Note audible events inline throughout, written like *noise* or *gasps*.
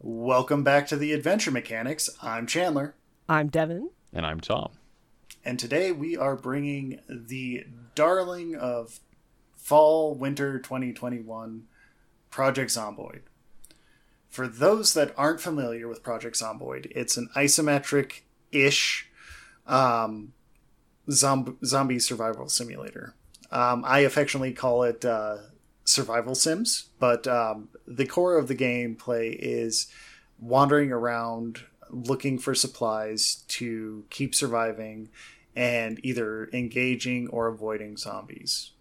Welcome back to the Adventure Mechanics. I'm Chandler. I'm Devon. And I'm Tom. And today we are bringing the darling of fall winter 2021 Project Zomboid. For those that aren't familiar with Project Zomboid, it's an isometric ish um, zomb- zombie survival simulator. Um, I affectionately call it uh, survival sims, but um, the core of the gameplay is wandering around looking for supplies to keep surviving and either engaging or avoiding zombies.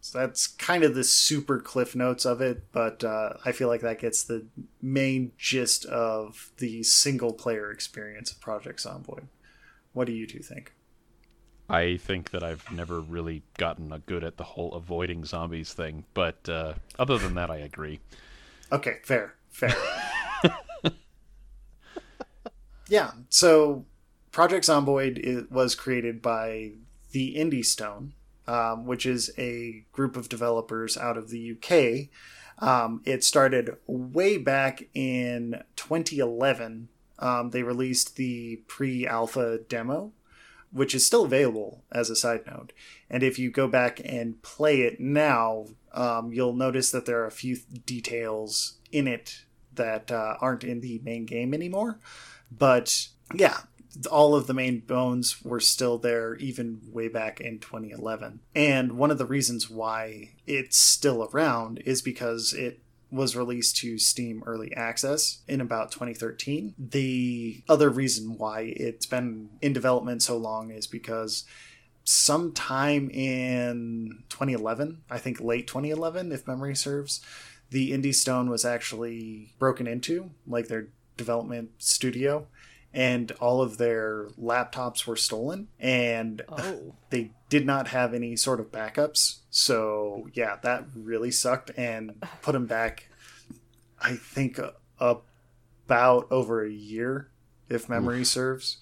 So that's kind of the super cliff notes of it, but uh, I feel like that gets the main gist of the single player experience of Project Zomboid. What do you two think? I think that I've never really gotten a good at the whole avoiding zombies thing, but uh, other than that, I agree. Okay, fair, fair. *laughs* yeah, so Project Zomboid was created by the Indie Stone, um, which is a group of developers out of the UK. Um, it started way back in 2011. Um, they released the pre alpha demo, which is still available as a side note. And if you go back and play it now, um, you'll notice that there are a few details in it that uh, aren't in the main game anymore. But yeah, all of the main bones were still there even way back in 2011. And one of the reasons why it's still around is because it was released to Steam Early Access in about 2013. The other reason why it's been in development so long is because sometime in 2011, I think late 2011, if memory serves, the Indie Stone was actually broken into, like their development studio and all of their laptops were stolen and Oh. *laughs* they did not have any sort of backups so yeah that really sucked and put them back i think uh, about over a year if memory serves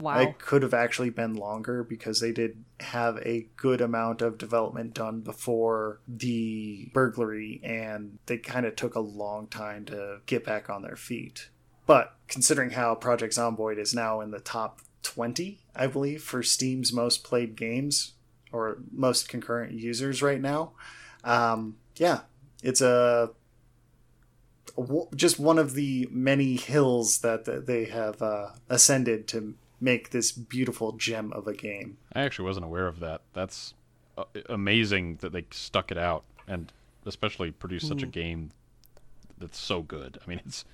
Wow. it could have actually been longer because they did have a good amount of development done before the burglary and they kind of took a long time to get back on their feet. But considering how Project Zomboid is now in the top 20, I believe, for Steam's most played games or most concurrent users right now, um, yeah, it's a w- just one of the many hills that that they have uh, ascended to make this beautiful gem of a game. I actually wasn't aware of that. That's uh, amazing that they stuck it out and especially produced such a game that's so good. I mean, it's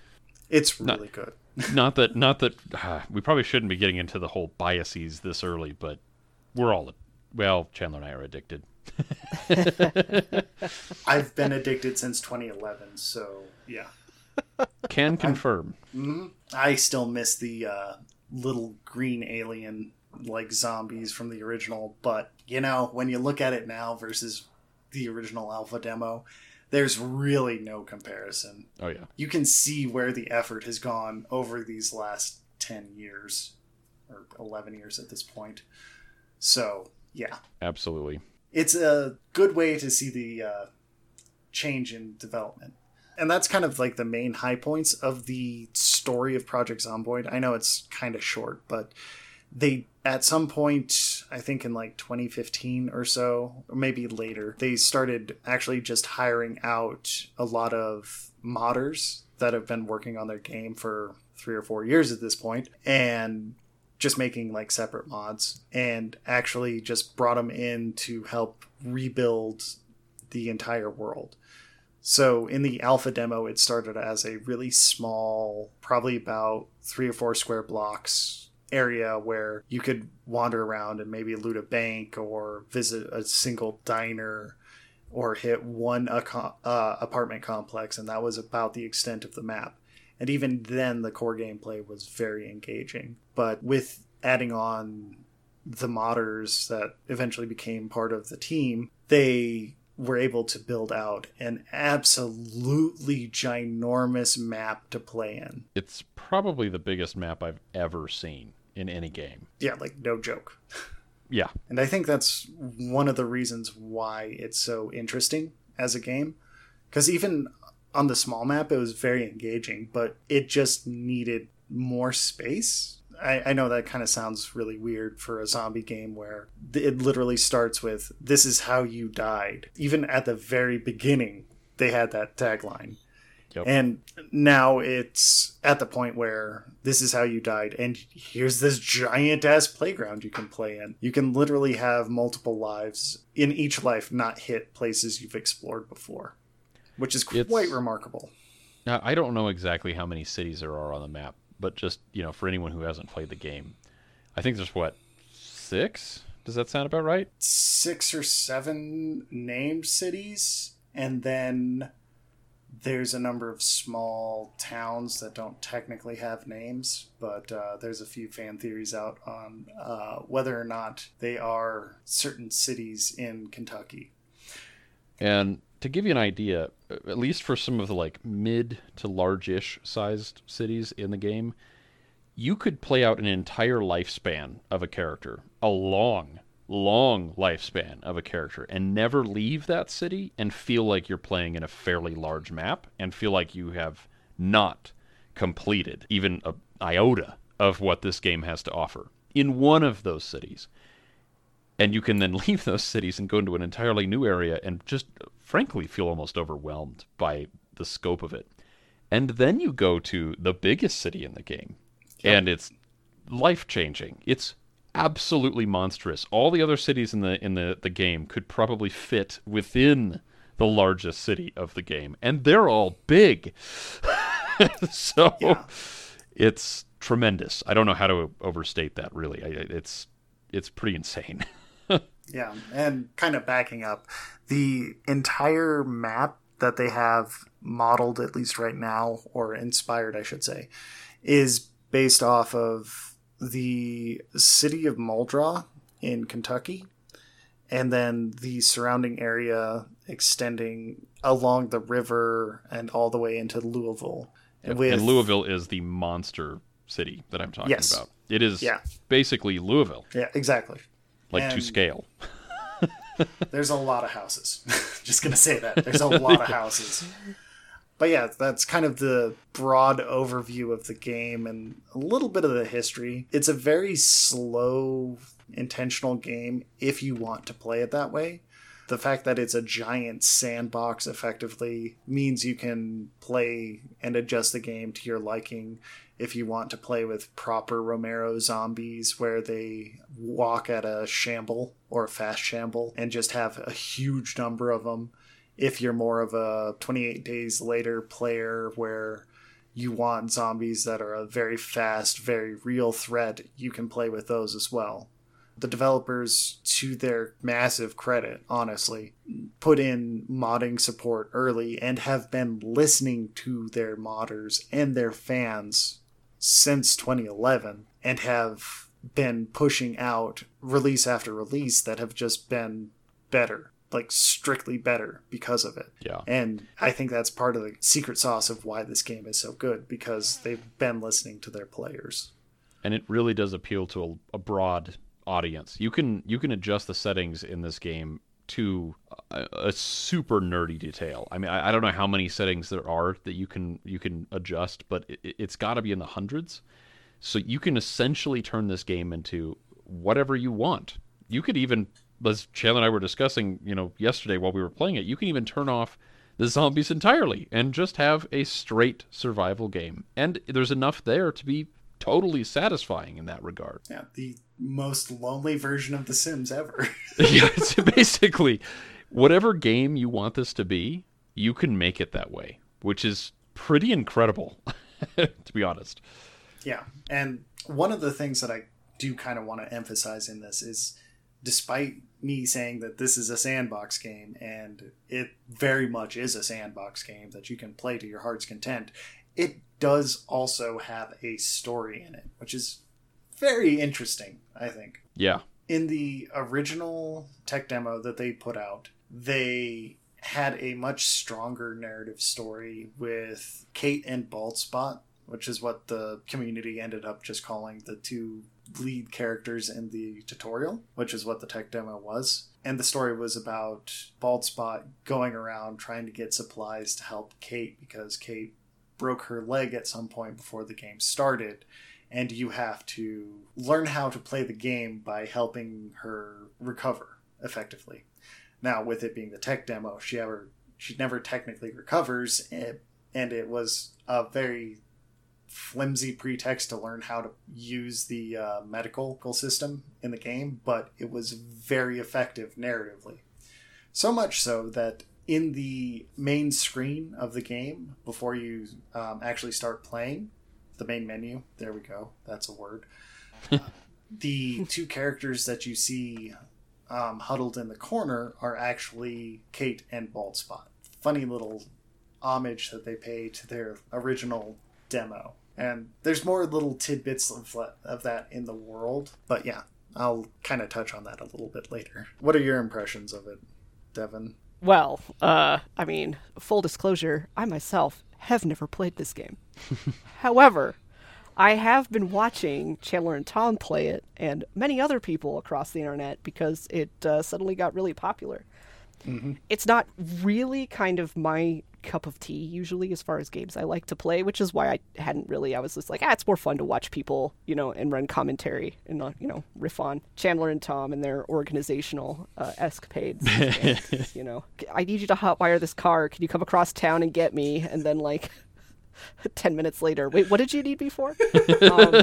It's Not- really good. *laughs* not that not that uh, we probably shouldn't be getting into the whole biases this early, but we're all well, Chandler and I are addicted. *laughs* I've been addicted since 2011, so yeah. Can confirm. I still miss the uh, little green alien like zombies from the original, but you know, when you look at it now versus the original alpha demo, there's really no comparison. Oh yeah. You can see where the effort has gone over these last 10 years or 11 years at this point. So, yeah. Absolutely. It's a good way to see the uh, change in development. And that's kind of like the main high points of the story of Project Zomboid. I know it's kind of short, but they, at some point, I think in like 2015 or so, or maybe later, they started actually just hiring out a lot of modders that have been working on their game for three or four years at this point and just making like separate mods and actually just brought them in to help rebuild the entire world. So in the alpha demo, it started as a really small, probably about three or four square blocks area where you could wander around and maybe loot a bank or visit a single diner or hit one uh, apartment complex, and that was about the extent of the map. And even then, the core gameplay was very engaging. But with adding on the modders that eventually became part of the team, they were able to build out an absolutely ginormous map to play in. It's probably the biggest map I've ever seen in any game. Yeah, like no joke. *laughs* Yeah. And I think that's one of the reasons why it's so interesting as a game. Because even on the small map, it was very engaging, but it just needed more space. I, I know that kind of sounds really weird for a zombie game where it literally starts with, This is how you died. Even at the very beginning, they had that tagline. Yep. And now it's at the point where this is how you died, and here's this giant ass playground you can play in. You can literally have multiple lives in each life, not hit places you've explored before, which is quite it's, remarkable. Now, I don't know exactly how many cities there are on the map, but just you know, for anyone who hasn't played the game, I think there's what six. Does that sound about right? Six or seven named cities, and then there's a number of small towns that don't technically have names, but uh, there's a few fan theories out on uh, whether or not they are certain cities in Kentucky. And to give you an idea, at least for some of the like mid to large-ish sized cities in the game, you could play out an entire lifespan of a character, a long long lifespan of a character and never leave that city and feel like you're playing in a fairly large map and feel like you have not completed even a iota of what this game has to offer in one of those cities. And you can then *laughs* leave those cities and go into an entirely new area and just frankly feel almost overwhelmed by the scope of it. And then you go to the biggest city in the game yep. and it's life changing. It's absolutely monstrous. All the other cities in the in the, the game could probably fit within the largest city of the game, and they're all big. *laughs* so yeah. it's tremendous. I don't know how to overstate that. Really, it's it's pretty insane. *laughs* yeah, and kind of backing up, the entire map that they have modeled, at least right now, or inspired, I should say, is based off of the city of Muldraugh in Kentucky, and then the surrounding area extending along the river and all the way into Louisville. And, with, and Louisville is the monster city that I'm talking yes. about. It is yeah. basically Louisville. Yeah, exactly. Like and to scale. *laughs* there's a lot of houses. *laughs* Just gonna say that. There's a *laughs* lot of houses but yeah, that's kind of the broad overview of the game and a little bit of the history. It's a very slow, intentional game if you want to play it that way. The fact that it's a giant sandbox effectively means you can play and adjust the game to your liking if you want to play with proper Romero zombies where they walk at a shamble or a fast shamble and just have a huge number of them if you're more of a 28 days later player where you want zombies that are a very fast, very real threat, you can play with those as well. The developers, to their massive credit, honestly, put in modding support early and have been listening to their modders and their fans since 2011 and have been pushing out release after release that have just been better like strictly better because of it. Yeah. And I think that's part of the secret sauce of why this game is so good because they've been listening to their players. And it really does appeal to a, a broad audience. You can you can adjust the settings in this game to a, a super nerdy detail. I mean, I, I, don't know how many settings there are that you can you can adjust, but it, it's got to be in the hundreds. So you can essentially turn this game into whatever you want. You could even as Chandler and I were discussing, you know, yesterday while we were playing it, you can even turn off the zombies entirely and just have a straight survival game. And there's enough there to be totally satisfying in that regard. Yeah, the most lonely version of The Sims ever. *laughs* *laughs* yeah, it's basically whatever game you want this to be, you can make it that way, which is pretty incredible, *laughs* to be honest. Yeah, and one of the things that I do kind of want to emphasize in this is despite me saying that this is a sandbox game and it very much is a sandbox game that you can play to your heart's content, it does also have a story in it, which is very interesting, I think. Yeah. In the original tech demo that they put out, they had a much stronger narrative story with Kate and Baldspot which is what the community ended up just calling the two lead characters in the tutorial, which is what the tech demo was. And the story was about Baldspot going around trying to get supplies to help Kate because Kate broke her leg at some point before the game started. And you have to learn how to play the game by helping her recover effectively. Now, with it being the tech demo, she ever she never technically recovers, and it was a very flimsy pretext to learn how to use the uh, medical system in the game, but it was very effective narratively. So much so that in the main screen of the game, before you um, actually start playing, the main menu, there we go, that's a word. *laughs* the two characters that you see um, huddled in the corner are actually Kate and Bald Spot. Funny little homage that they pay to their original demo. And there's more little tidbits of, of that in the world. But yeah, I'll kind of touch on that a little bit later. What are your impressions of it, Devon? Well, uh, I mean, full disclosure, I myself have never played this game. *laughs* However, I have been watching Chandler and Tom play it and many other people across the internet because it uh, suddenly got really popular. Mm-hmm. It's not really kind of my cup of tea usually as far as games I like to play, which is why I hadn't really. I was just like, ah, it's more fun to watch people, you know, and run commentary and not, you know, riff on Chandler and Tom and their organizational uh, escapades. and, *laughs* you know, I need you to hotwire this car. Can you come across town and get me? And then like *laughs* 10 minutes later. Wait, what did you need me for? um,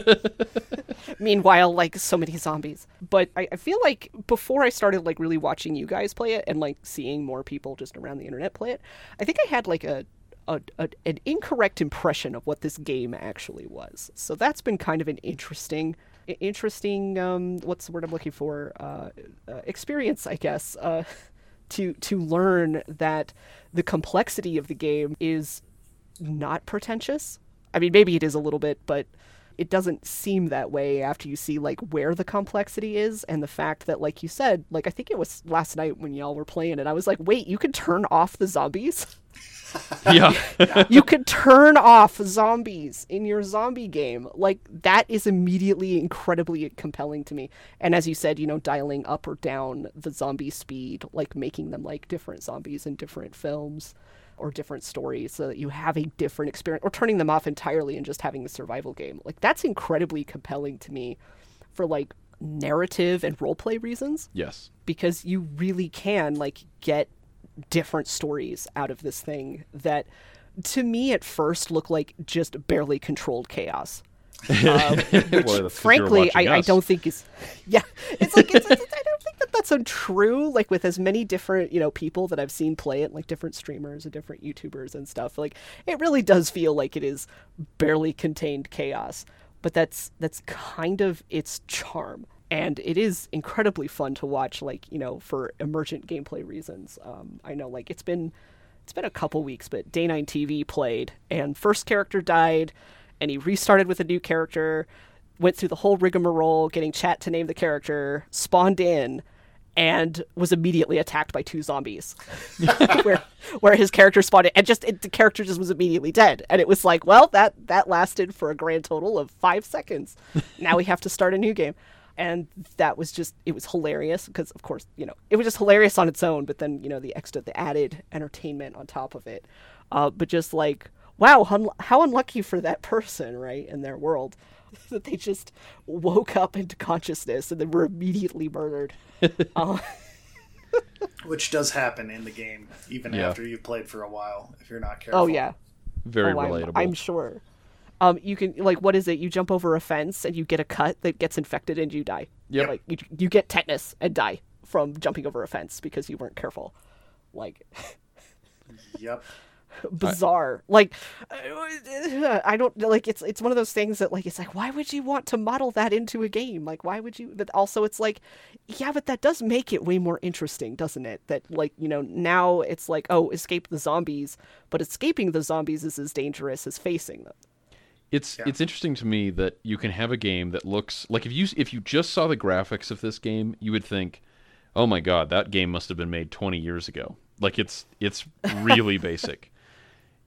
*laughs* meanwhile, like so many zombies. But I, I, feel like before I started like really watching you guys play it and like seeing more people just around the internet play it, I think I had like a, a, a an incorrect impression of what this game actually was. So that's been kind of an interesting interesting um, what's the word I'm looking for uh, uh, experience I guess uh, *laughs* to to learn that the complexity of the game is not pretentious. I mean, maybe it is a little bit, but it doesn't seem that way after you see like where the complexity is and the fact that like you said like i think it was last night when y'all were playing and i was like wait you can turn off the zombies? *laughs* Yeah. You can turn off zombies in your zombie game. Like that is immediately incredibly compelling to me. And as you said you know dialing up or down the zombie speed like making them like different zombies in different films or different stories so that you have a different experience or turning them off entirely and just having a survival game. Like that's incredibly compelling to me for like narrative and role play reasons. Yes. Because you really can like get different stories out of this thing that to me at first look like just barely controlled chaos. Um, *laughs* well, frankly, I, I, don't think is. *laughs* Yeah, it's like it's, it's, I don't think that that's untrue. Like with as many different you know people that I've seen play it, like different streamers and different YouTubers and stuff. Like it really does feel like it is barely contained chaos. But that's that's kind of its charm, and it is incredibly fun to watch. Like you know, for emergent gameplay reasons. Um, I know, like it's been it's been a couple weeks, but Day Nine TV played, and first character died and he restarted with a new character, went through the whole rigmarole, getting chat to name the character, spawned in, and was immediately attacked by two zombies, *laughs* where where his character spawned in, and just it, the character just was immediately dead, and it was like, well, that that lasted for a grand total of five seconds. *laughs* now we have to start a new game. And that was just, it was hilarious because, of course, you know, it was just hilarious on its own, but then, you know, the extra, the added entertainment on top of it. Uh, but just like, wow, how unlucky for that person, right, in their world, *laughs* that they just woke up into consciousness and then were immediately murdered. *laughs* uh, Which does happen in the game, even yeah. after you've played for a while, if you're not careful. Oh yeah, very oh, relatable. I'm, I'm, sure. Um, you can like, what is it? You jump over a fence and you get a cut that gets infected and you die. Yeah, like you, you get tetanus and die from jumping over a fence because you weren't careful. Like. *laughs* yep. *laughs* bizarre. I, like uh, I don't like it's it's one of those things that like it's like why would you want to model that into a game? Like why would you but also it's like yeah, but that does make it way more interesting, doesn't it? That like, you know, now it's like oh, escape the zombies, but escaping the zombies is as dangerous as facing them. It's yeah. it's interesting to me that you can have a game that looks like if you if you just saw the graphics of this game, you would think, "Oh my god, that game must have been made 20 years ago." Like it's it's really *laughs* basic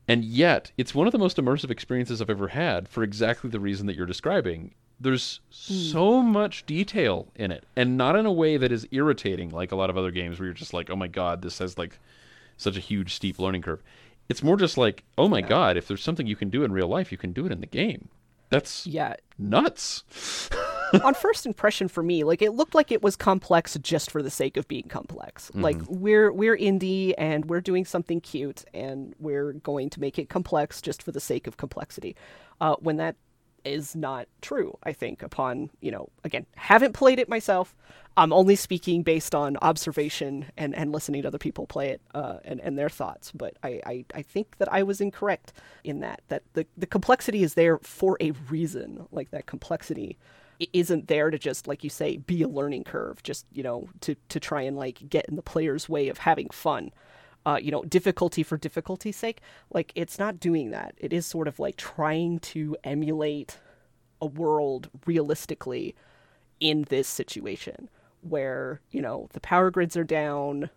And yet, it's one of the most immersive experiences I've ever had for exactly the reason that you're describing. There's hmm. so much detail in it, and not in a way that is irritating like a lot of other games where you're just like, "Oh my god, this has like such a huge steep learning curve." It's more just like, "Oh my god, if there's something you can do in real life, you can do it in the game." That's Yeah. nuts. *laughs* *laughs* on first impression for me, like it looked like it was complex just for the sake of being complex. Like we're we're indie and we're doing something cute and we're going to make it complex just for the sake of complexity. Uh, when that is not true, I think, upon, you know, again, haven't played it myself. I'm only speaking based on observation and, and listening to other people play it uh, and, and their thoughts. But I, I, I think that I was incorrect in that, that the, the complexity is there for a reason. Like that complexity isn't there to just, like you say, be a learning curve, just, you know, to, to try and like get in the player's way of having fun uh, you know, difficulty for difficulty's sake. Like, it's not doing that. It is sort of like trying to emulate a world realistically in this situation where, you know, the power grids are down,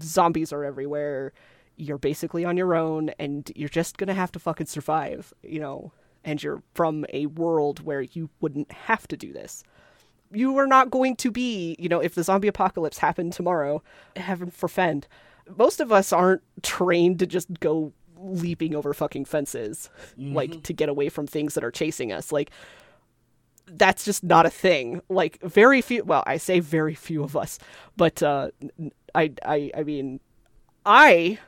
zombies are everywhere, you're basically on your own, and you're just gonna have to fucking survive, you know, and you're from a world where you wouldn't have to do this you are not going to be, you know, if the zombie apocalypse happened tomorrow, heaven forfend, most of us aren't trained to just go leaping over fucking fences, like to get away from things that are chasing us. Like, that's just not a thing. Like, very few, well, I say very few of us, but, uh, I, I, I mean, I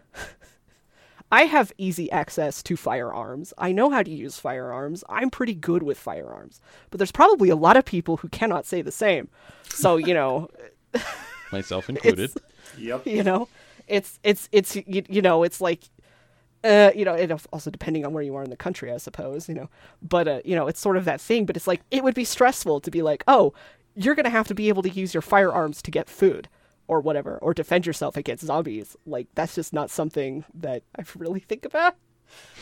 I have easy access to firearms. I know how to use firearms. I'm pretty good with firearms. But there's probably a lot of people who cannot say the same. So, you know, *laughs* Myself included. Yep. you know, it's it's it's you, you know, it's like uh, you know, it also depending on where you are in the country, I suppose, you know. But uh, you know, it's sort of that thing, but it's like it would be stressful to be like, "Oh, you're going to have to be able to use your firearms to get food." Or whatever, or defend yourself against zombies. Like that's just not something that I *laughs* really think about.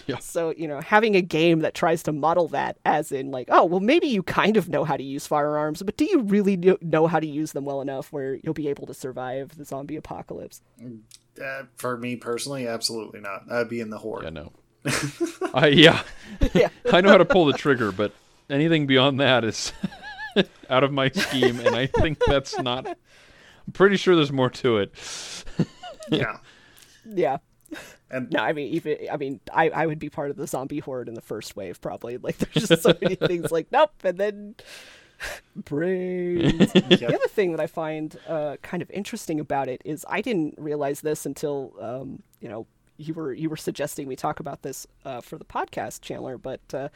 Yeah. So, you know, having a game that tries to model that as in like, oh, well maybe you kind of know how to use firearms, but do you really know how to use them well enough where you'll be able to survive the zombie apocalypse? Uh, for me personally, absolutely not. I'd be in the horde. Yeah, no. *laughs* I yeah. *laughs* Yeah. I know how to pull the trigger, but anything beyond that is out of my scheme, and I think that's not. I'm pretty sure there's more to it. yeah. *laughs* Yeah. And No, I mean, even I mean, I, I would be part of the zombie horde in the first wave, probably. *laughs* Like, there's just so many *laughs* things like, nope, and then brains. The other thing that I find uh, kind of interesting about it is I didn't realize this until um, you know you were you were suggesting we talk about this uh, for the podcast, Chandler. But uh,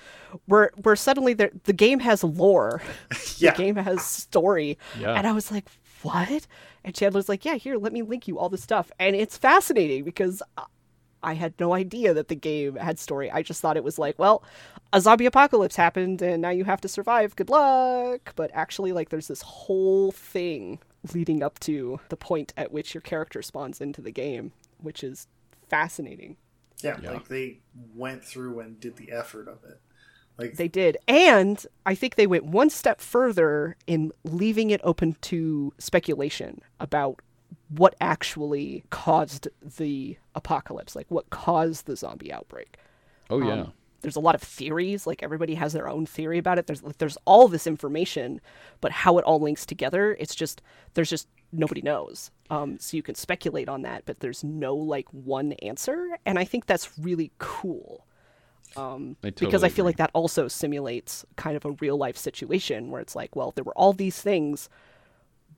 we're we're suddenly there. The game has lore. Yeah. The game has story. Yeah. And I was like, what? And Chandler's like, yeah, here, let me link you all the stuff. And it's fascinating because I- I had no idea that the game had story. I just thought it was like, well, a zombie apocalypse happened and now you have to survive. Good luck. But actually, like, there's this whole thing leading up to the point at which your character spawns into the game, which is fascinating. yeah, Yeah. like they went through and did the effort of it. Like They did. And I think they went one step further in leaving it open to speculation about what actually caused the apocalypse, like what caused the zombie outbreak. Oh yeah. Um, there's a lot of theories, like everybody has their own theory about it. There's there's all this information, but how it all links together, it's just there's just nobody knows. Um, so you can speculate on that, but there's no like one answer, and I think that's really cool Um, I because I feel agree. like that also simulates kind of a real life situation where it's like, well, there were all these things,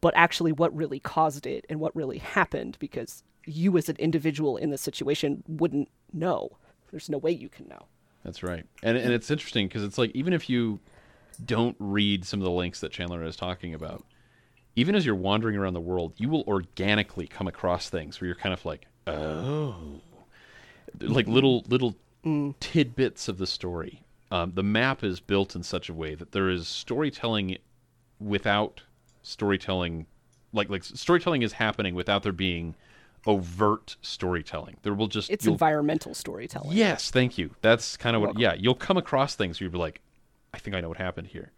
but actually, what really caused it and what really happened because you as an individual in the situation wouldn't know. There's no way you can know. That's right. And and it's interesting because it's like even if you don't read some of the links that Chandler is talking about, even as you're wandering around the world, you will organically come across things where you're kind of like, oh, like little little tidbits of the story. Um, the map is built in such a way that there is storytelling without storytelling, like like storytelling is happening without there being overt storytelling. There will just It's environmental storytelling. Yes, thank you. That's kind of what. welcome. Yeah, you'll come across things where you'll be like, I think I know what happened here,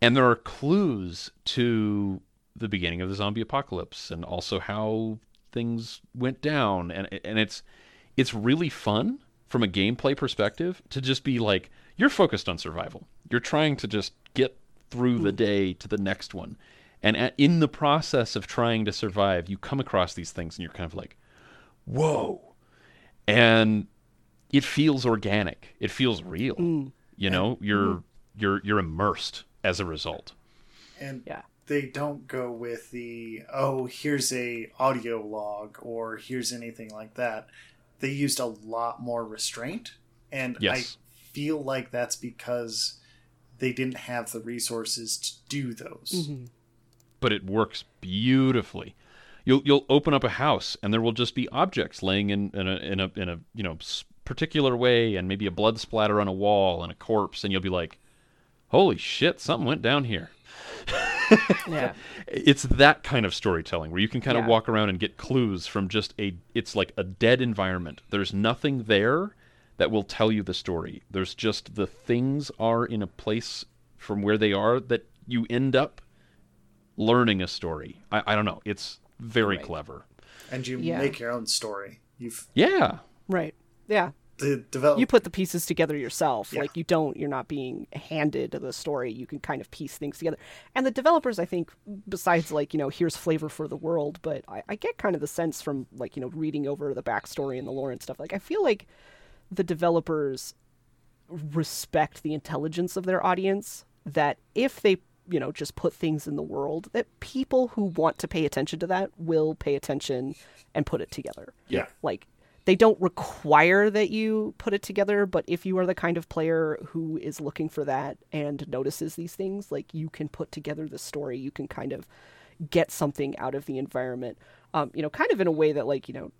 and there are clues to the beginning of the zombie apocalypse and also how things went down, and and it's it's really fun from a gameplay perspective to just be like you're focused on survival. You're trying to just get through the hmm. day to the next one. And at, in the process of trying to survive, you come across these things and you're kind of like, "Whoa." And it feels organic. It feels real. Hmm. You know, you're mm-hmm. you're you're immersed as a result. and Yeah. they don't go with the oh here's a audio log or here's anything like that they used a lot more restraint and Yes. i feel like that's because they didn't have the resources to do those mm-hmm. but it works beautifully. You'll you'll open up a house and there will just be objects laying in in a in a in a you know particular way and maybe a blood splatter on a wall and a corpse and you'll be like, "Holy shit, something went down here." *laughs* Yeah. It's that kind of storytelling where you can kind of Yeah. walk around and get clues from just a it's like a dead environment. There's nothing there that will tell you the story. There's just the things are in a place from where they are that you end up learning a story. I, I don't know. It's very Right. clever. and you Yeah. make your own story you've Yeah. Right. Yeah. The develop You put the pieces together yourself. Yeah. Like you don't you're not being handed the story. You can kind of piece things together. And the developers I think besides like, you know, here's flavor for the world, but I, I get kind of the sense from like, you know, reading over the backstory and the lore and stuff, like I feel like the developers respect the intelligence of their audience that if they you know just put things in the world that people who want to pay attention to that will pay attention and put it together yeah like they don't require that you put it together but if you are the kind of player who is looking for that and notices these things like you can put together the story. You can kind of get something out of the environment um, you know kind of in a way that like you know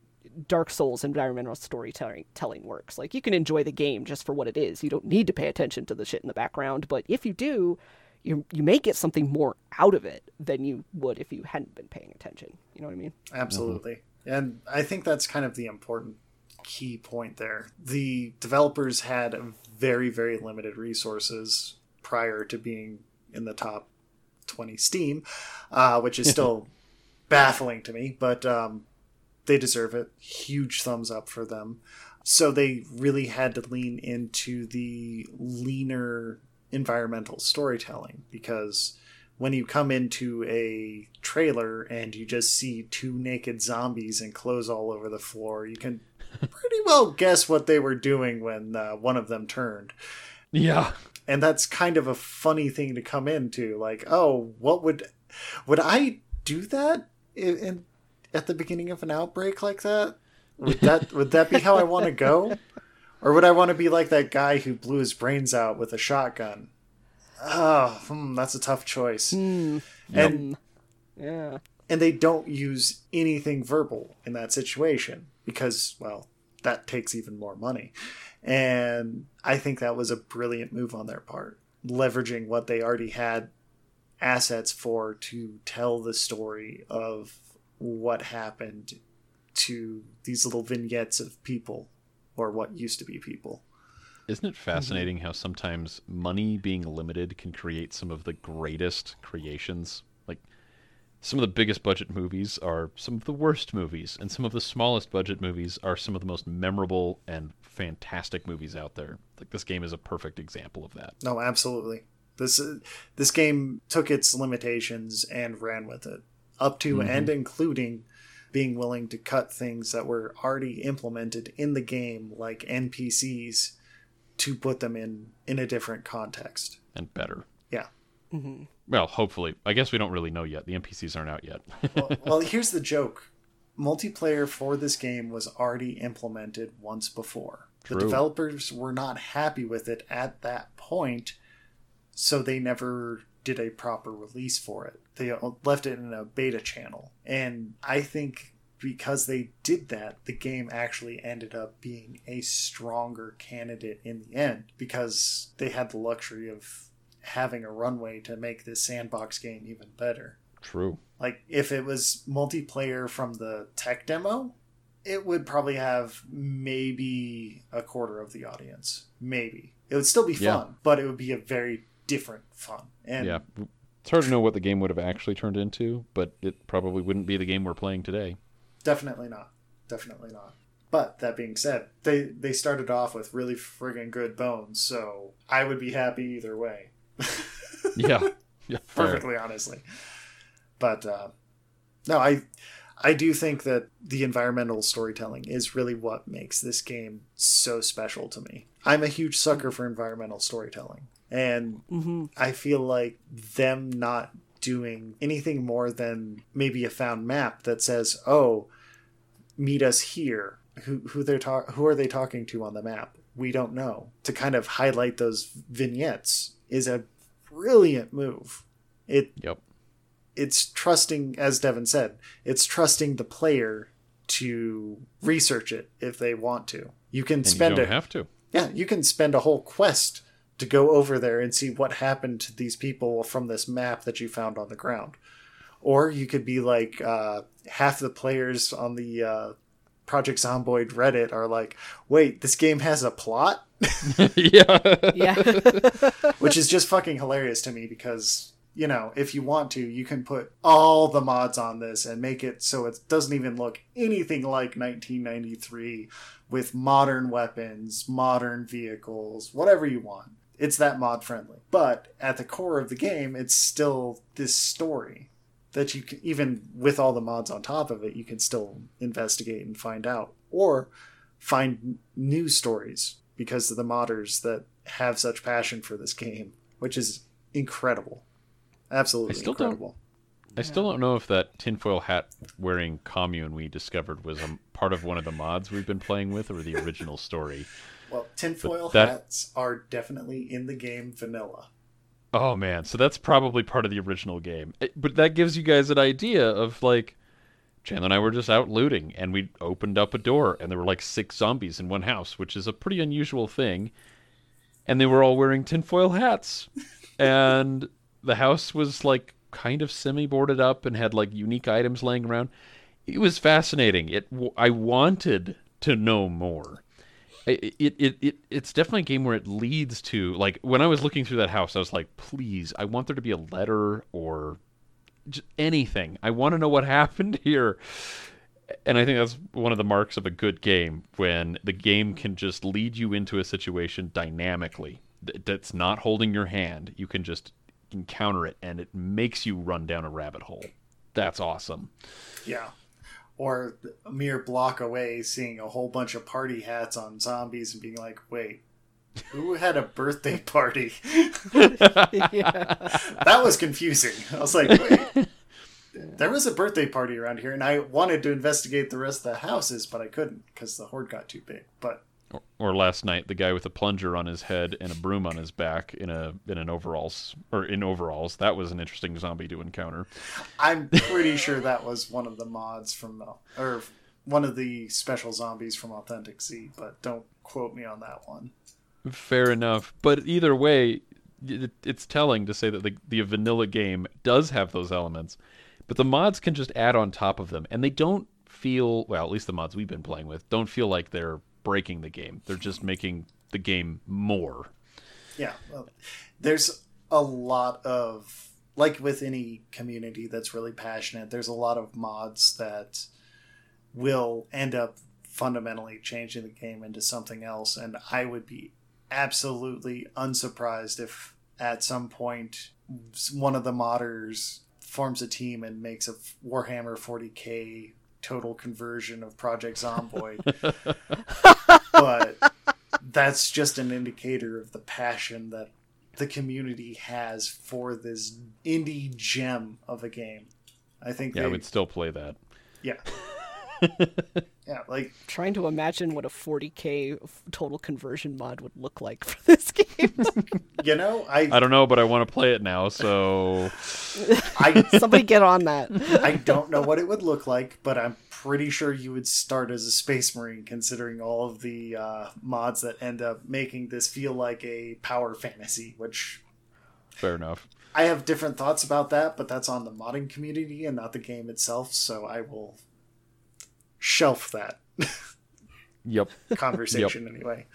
dark souls environmental storytelling telling works. Like you can enjoy the game just for what it is. You don't need to pay attention to the shit in the background but if you do you you may get something more out of it than you would if you hadn't been paying attention. You know what i mean? Absolutely. And I think that's kind of the important key point there. The developers had very, very limited resources prior to being in the top 20 Steam, uh, which is *laughs* still baffling to me, but um, they deserve it. Huge thumbs up for them. So they really had to lean into the leaner environmental storytelling because when you come into a trailer and you just see two naked zombies and clothes all over the floor, you can *laughs* pretty well guess what they were doing when uh, one of them turned. Yeah. And that's kind of a funny thing to come into. Like, oh, what would would I do that in, in at the beginning of an outbreak like that? Would that *laughs* would that be how I want to go? Or would I want to be like that guy who blew his brains out with a shotgun? Oh, hmm, that's a tough choice. And yeah. and they don't use anything verbal in that situation because well that takes even more money. And i think that was a brilliant move on their part leveraging what they already had assets for to tell the story of what happened to these little vignettes of people or what used to be people Isn't it fascinating how sometimes money being limited can create some of the greatest creations? Like some of the biggest budget movies are some of the worst movies, and some of the smallest budget movies are some of the most memorable and fantastic movies out there. Like this game is a perfect example of that. No, absolutely. This uh, this game took its limitations and ran with it, up to and including being willing to cut things that were already implemented in the game, like NPCs, to put them in in a different context. And better. Yeah. Mm-hmm. Well, hopefully. I guess we don't really know yet. The NPCs aren't out yet. *laughs* Well, well, here's the joke: multiplayer for this game was already implemented once before. True. The developers were not happy with it at that point, so they never did a proper release for it. They left it in a beta channel. And I think because they did that, the game actually ended up being a stronger candidate in the end because they had the luxury of having a runway to make this sandbox game even better. True. Like if it was multiplayer from the tech demo, it would probably have maybe a quarter of the audience. Maybe. It would still be fun, Yeah. but it would be a very different fun. And Yeah. It's hard to know what the game would have actually turned into, but it probably wouldn't be the game we're playing today. Definitely not. Definitely not. But that being said, they they started off with really friggin' good bones, so I would be happy either way. *laughs* Yeah. Yeah. fair. Perfectly honestly. But uh, no, I I do think that the environmental storytelling is really what makes this game so special to me. I'm a huge sucker for environmental storytelling, and I feel like them not doing anything more than maybe a found map that says, "Oh, meet us here." Who who they're ta- who are they talking to on the map? We don't know. To kind of highlight those vignettes is a brilliant move. It Yep. it's trusting as devon said it's trusting the player to research it if they want to you can And you spend don't a have to. yeah you can spend a whole quest to go over there and see what happened to these people from this map that you found on the ground or you could be like uh, half the players on the uh, project zomboid reddit are like wait this game has a plot *laughs* yeah. Yeah. *laughs* which is just fucking hilarious to me because you know if you want to you can put all the mods on this and make it so it doesn't even look anything like 1993 with modern weapons modern vehicles whatever you want it's that mod friendly but at the core of the game it's still this story that you can even with all the mods on top of it you can still investigate and find out or find new stories because of the modders that have such passion for this game, which is incredible. Absolutely I still don't- incredible. I still don't know if that tinfoil hat wearing commune we discovered was a part of one of the mods we've been playing with or the original story. Well, tinfoil that- hats are definitely in the game vanilla. Oh man, so that's probably part of the original game. Eh, but that gives you guys an idea of like Chandler and I were just out looting and we opened up a door and there were like six zombies in one house, which is a pretty unusual thing. And they were all wearing tinfoil hats. *laughs* and the house was like kind of semi boarded up and had like unique items laying around. It was fascinating. It I wanted to know more. It, it, it, it it's definitely a game where it leads to like when I was looking through that house, I was like, please, I want there to be a letter or anything. I want to know what *laughs* happened here. And I think that's one of the marks of a good game when the game can just lead you into a situation dynamically. That's not holding your hand. You can just encounter it and it makes you run down a rabbit hole. That's awesome. Yeah. Or a mere block away, seeing a whole bunch of party hats on zombies and being like, wait, who had a birthday party? yeah. *laughs* *laughs* that was confusing. I was like, wait. There was a birthday party around here, and I wanted to investigate the rest of the houses, but I couldn't because the horde got too big. But Or, last night, the guy with a plunger on his head and a broom on his back in a in an overalls or in overalls. That was an interesting zombie to encounter. I'm pretty sure that was one of the mods from, or one of the special zombies from Authentic Z, but don't quote me on that one. Fair enough, but either way, it, it's telling to say that the the vanilla game does have those elements, but the mods can just add on top of them, and they don't feel well. At least the mods we've been playing with don't feel like they're breaking the game. They're just making the game more. Yeah, well, there's a lot of like with any community that's really passionate. There's a lot of mods that will end up fundamentally changing the game into something else, and I would be absolutely unsurprised if at some point one of the modders forms a team and makes a Warhammer 40k total conversion of Project Zomboid. *laughs* but that's just an indicator of the passion that the community has for this indie gem of a game. I think Yeah, they, I would still play that. yeah. *laughs* *laughs* yeah, like Trying to imagine what a 40k total conversion mod would look like for this *laughs* game. you know, I I don't know, but I want to play it now. So I *laughs* Somebody get on that. I don't know what it would look like, but I'm pretty sure you would start as a space marine considering all of the uh, mods that end up making this feel like a power fantasy, which fair enough. I have different thoughts about that, but that's on the modding community and not the game itself, so I will shelf that Yep. *laughs* conversation anyway.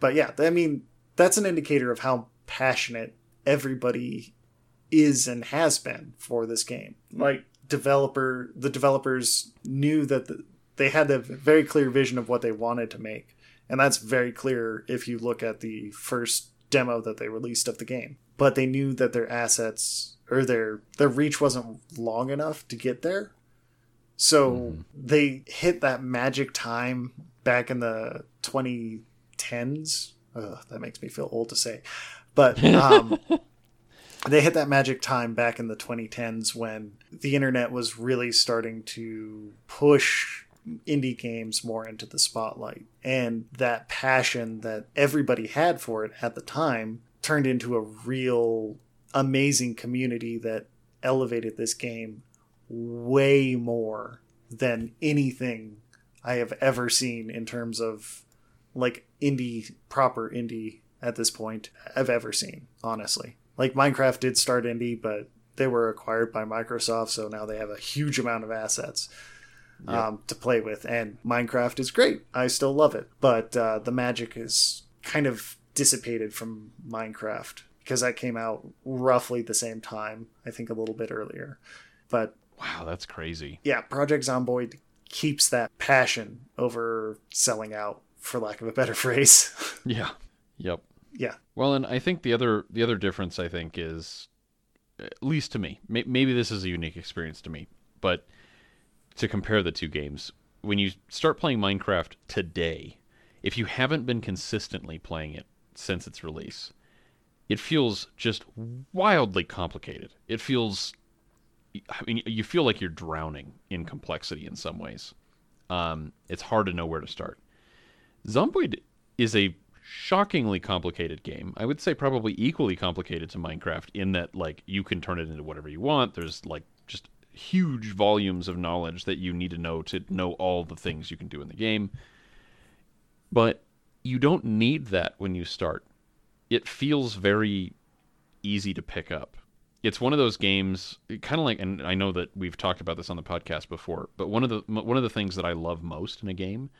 But yeah, I mean, that's an indicator of how passionate everybody is and has been for this game. Like developer the developers knew that the, they had a very clear vision of what they wanted to make, and that's very clear if you look at the first demo that they released of the game. But they knew that their assets or their their reach wasn't long enough to get there. So mm-hmm. they hit that magic time back in the 2010s. Ugh, that makes me feel old to say. But um, *laughs* they hit that magic time back in the 2010s when the internet was really starting to push indie games more into the spotlight. And that passion that everybody had for it at the time turned into a real amazing community that elevated this game way more than anything I have ever seen in terms of like indie proper indie at this point I've ever seen, honestly. Like Minecraft did start indie, but they were acquired by Microsoft, so now they have a huge amount of assets yep. um, to play with. And Minecraft is great. I still love it, but uh, the magic is kind of dissipated from Minecraft because that came out roughly the same time. I think a little bit earlier, but wow, that's crazy. Yeah, Project Zomboid keeps that passion over selling out, for lack of a better *laughs* phrase. yeah. Yep. Yeah. Well, and I think the other the other difference I think is, at least to me, may, maybe this is a unique experience to me, but to compare the two games, when you start playing Minecraft today, if you haven't been consistently playing it since its release, it feels just wildly complicated. It feels I mean, you feel like you're drowning in complexity in some ways. Um, it's hard to know where to start. Zomboid is a shockingly complicated game. I would say probably equally complicated to Minecraft in that like you can turn it into whatever you want. There's like just huge volumes of knowledge that you need to know to know all the things you can do in the game. But you don't need that when you start. It feels very easy to pick up. It's one of those games kind of like and I know that we've talked about this on the podcast before, but one of the one of the things that I love most in a game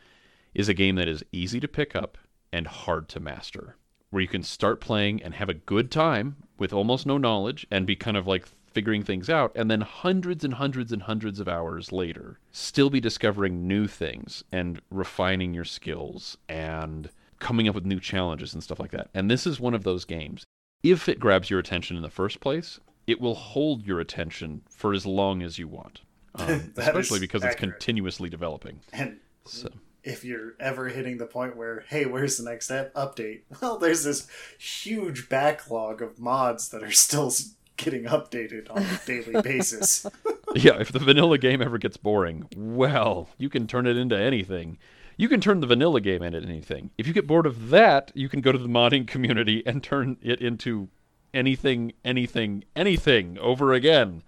is a game that is easy to pick up and hard to master. Where you can start playing and have a good time with almost no knowledge and be kind of like figuring things out, and then hundreds and hundreds and hundreds of hours later, still be discovering new things and refining your skills and coming up with new challenges and stuff like that. And this is one of those games. If it grabs your attention in the first place, it will hold your attention for as long as you want, *laughs* um, especially because accurate. it's continuously developing. And so if you're ever hitting the point where, hey, where's the next update? *laughs* Well, there's this huge backlog of mods that are still getting updated on a daily *laughs* basis. yeah, if the vanilla game ever gets boring, well, you can turn it into anything. You can turn the vanilla game into anything. If you get bored of that, you can go to the modding community and turn it into anything, anything, anything over again.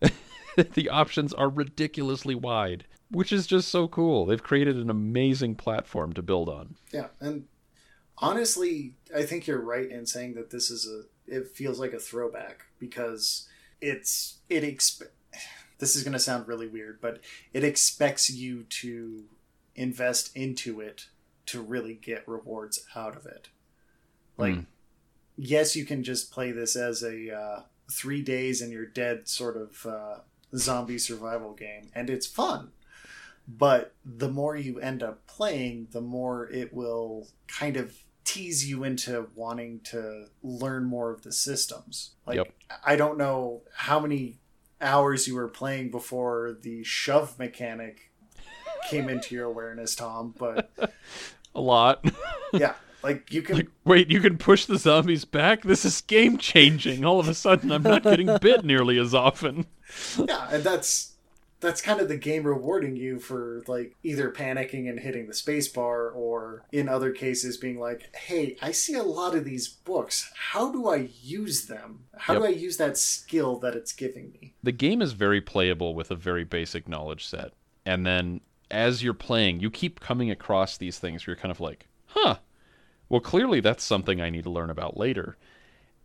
*laughs* the options are ridiculously wide which is just so cool. They've created an amazing platform to build on. Yeah, and honestly, I think you're right in saying that this is a it feels like a throwback because it's it exp- this is going to sound really weird, but it expects you to invest into it to really get rewards out of it. Like mm. Yes, you can just play this as a uh, 3 days and you're dead sort of uh, zombie survival game and it's fun but the more you end up playing, the more it will kind of tease you into wanting to learn more of the systems. Like yep. I don't know how many hours you were playing before the shove mechanic came into your awareness, Tom, but *laughs* a lot. yeah. Like you can like, wait, you can push the zombies back. This is game changing. All of a sudden, I'm not getting bit nearly as often. *laughs* Yeah, and that's that's kind of the game rewarding you for like either panicking and hitting the spacebar or in other cases being like hey i see a lot of these books how do i use them how yep. do i use that skill that it's giving me the game is very playable with a very basic knowledge set and then as you're playing you keep coming across these things where you're kind of like huh well clearly that's something i need to learn about later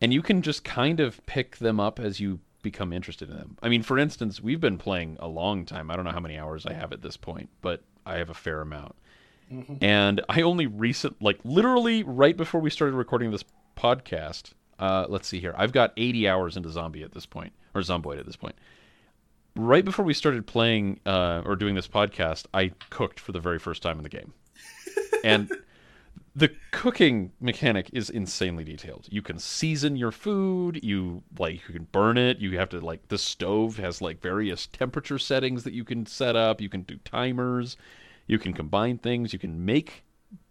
and you can just kind of pick them up as you become interested in them. I mean, for instance, we've been playing a long time. I don't know how many hours I have at this point, but I have a fair amount. Mm-hmm. And I only recent, like literally right before we started recording this podcast. Uh, let's see here. I've got 80 hours into Zombie at this point, or Zomboid at this point. right before we started playing uh, or doing this podcast, I cooked for the very first time in the game, and *laughs* the cooking mechanic is insanely detailed. You can season your food. You like you can burn it. You have to like the stove has like various temperature settings that you can set up. You can do timers. You can combine things. You can make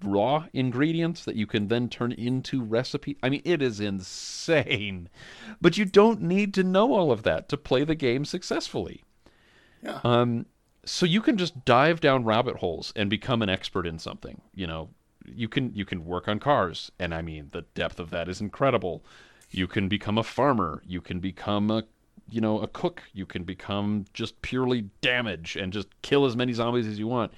raw ingredients that you can then turn into recipe. I mean, it is insane. But you don't need to know all of that to play the game successfully. Yeah. Um so you can just dive down rabbit holes and become an expert in something, you know. You can you can work on cars and I mean, the depth of that is incredible. You can become a farmer, you can become a you know, a cook, you can become just purely damage and just kill as many zombies as you want.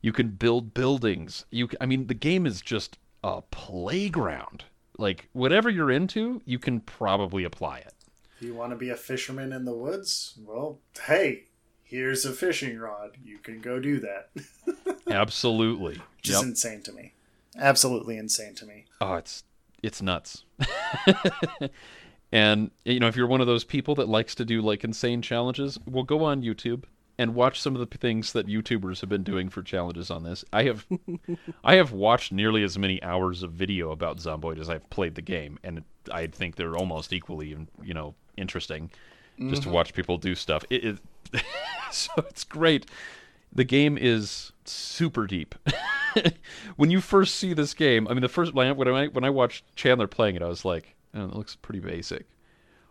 You can build buildings. You, I mean, the game is just a playground. Like whatever you're into, you can probably apply it. If you want to be a fisherman in the woods, well, hey, here's a fishing rod. You can go do that. *laughs* Absolutely. Which is insane to me. Absolutely insane to me. Oh, it's it's nuts. *laughs* and you know, if you're one of those people that likes to do like insane challenges, well, go on YouTube and watch some of the things that YouTubers have been doing for challenges on this. I have *laughs* I have watched nearly as many hours of video about Zomboid as I've played the game, and I think they're almost equally, you know, interesting. Mm-hmm. Just to watch people do stuff. It, it *laughs* so it's great. The game is super deep. *laughs* when you first see this game, I mean, the first when I when I watched Chandler playing it, I was like, oh, it looks pretty basic.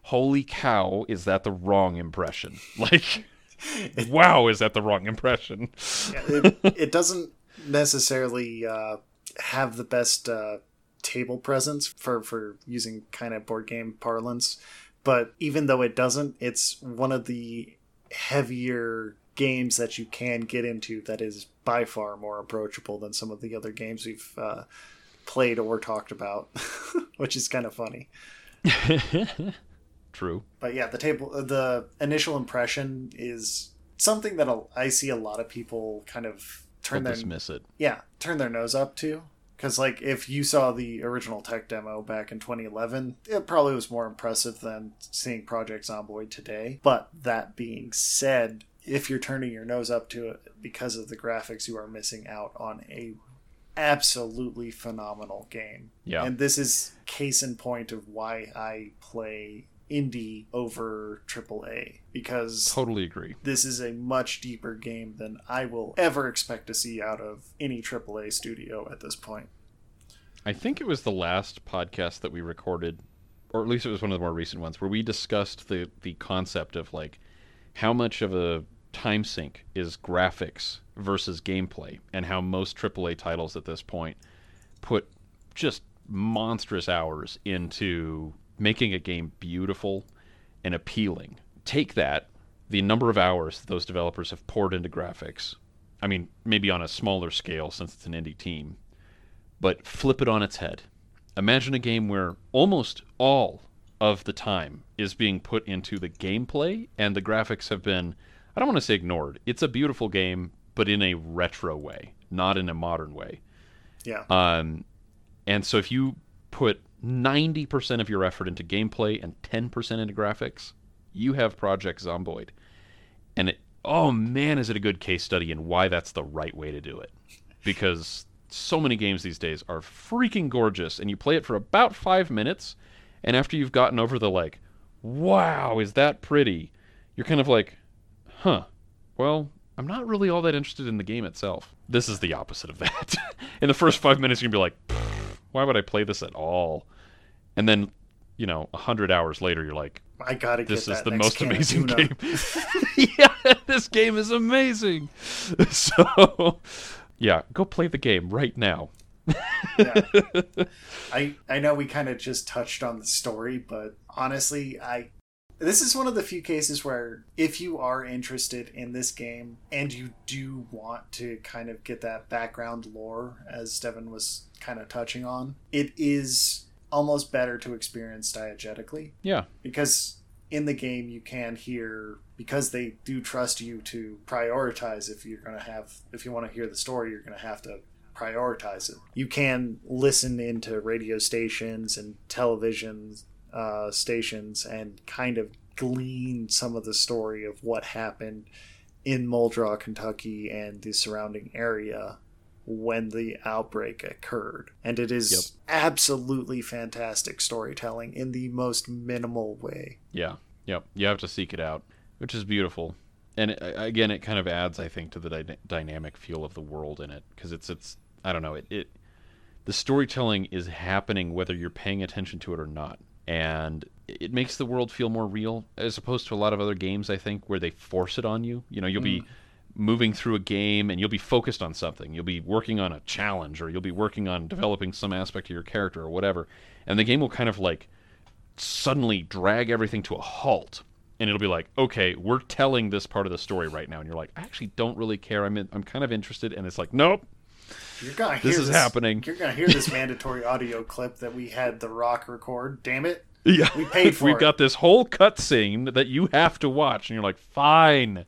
Holy cow, is that the wrong impression? *laughs* Like *laughs* wow, is that the wrong impression? yeah, it, it, doesn't necessarily uh, have the best uh, table presence for for using kind of board game parlance, but even though it doesn't, it's one of the heavier games that you can get into that is by far more approachable than some of the other games we've uh, played or talked about, *laughs* which is kind of funny. *laughs* True. But yeah, the table, the initial impression is something that I see a lot of people kind of turn They'll their dismiss it. Yeah, turn their nose up to. Because like if you saw the original tech demo back in 2011, it probably was more impressive than seeing Project Zomboid today. But that being said, if you're turning your nose up to it because of the graphics, you are missing out on a absolutely phenomenal game. Yeah. And this is case in point of why I play indie over AAA because totally agree. This is a much deeper game than I will ever expect to see out of any AAA studio at this point. I think it was the last podcast that we recorded, or at least it was one of the more recent ones, where we discussed the the concept of like how much of a time sink is graphics versus gameplay, and how most AAA titles at this point put just monstrous hours into making a game beautiful and appealing. Take that, the number of hours those developers have poured into graphics. I mean, maybe on a smaller scale since it's an indie team, but flip it on its head. Imagine a game where almost all of the time is being put into the gameplay and the graphics have been I don't want to say ignored. It's a beautiful game, but in a retro way, not in a modern way. Yeah. Um and so if you put 90% of your effort into gameplay and 10% into graphics, you have Project Zomboid. And it, oh man, is it a good case study in why that's the right way to do it. Because so many games these days are freaking gorgeous, and you play it for about five minutes, and after you've gotten over the like, wow, is that pretty? You're kind of like, huh, well, I'm not really all that interested in the game itself. This is the opposite of that. *laughs* in the first five minutes, you're going to be like, why would I play this at all? And then, you know, a hundred hours later, you're like, I gotta this is the most amazing *laughs* game. *laughs* yeah, this game is amazing. So, yeah, go play the game right now. yeah. I I know we kind of just touched on the story, but honestly, I this is one of the few cases where if you are interested in this game and you do want to kind of get that background lore as Devon was kind of touching on, it is almost better to experience diegetically. Yeah. Because in the game you can hear because they do trust you to prioritize if you're going to have if you want to hear the story you're going to have to prioritize it. You can listen into radio stations and television uh, stations and kind of glean some of the story of what happened in Muldraugh, Kentucky, and the surrounding area when the outbreak occurred. And it is Yep. absolutely fantastic storytelling in the most minimal way. Yeah. Yep. You have to seek it out, which is beautiful. And it, again, it kind of adds, I think, to the dy- dynamic feel of the world in it because it's it's I don't know it, it the storytelling is happening whether you're paying attention to it or not, and it makes the world feel more real as opposed to a lot of other games. I think where they force it on you. You know, you'll be mm. moving through a game and you'll be focused on something. You'll be working on a challenge or you'll be working on developing some aspect of your character or whatever, and the game will kind of like suddenly drag everything to a halt and it'll be like okay we're telling this part of the story right now and you're like i actually don't really care i'm in, i'm kind of interested and it's like nope You're gonna hear This is happening. You're gonna hear this mandatory audio clip that we had The Rock record. Damn it! yeah We paid *laughs* for it. we've it. got this whole cutscene that you have to watch and you're like fine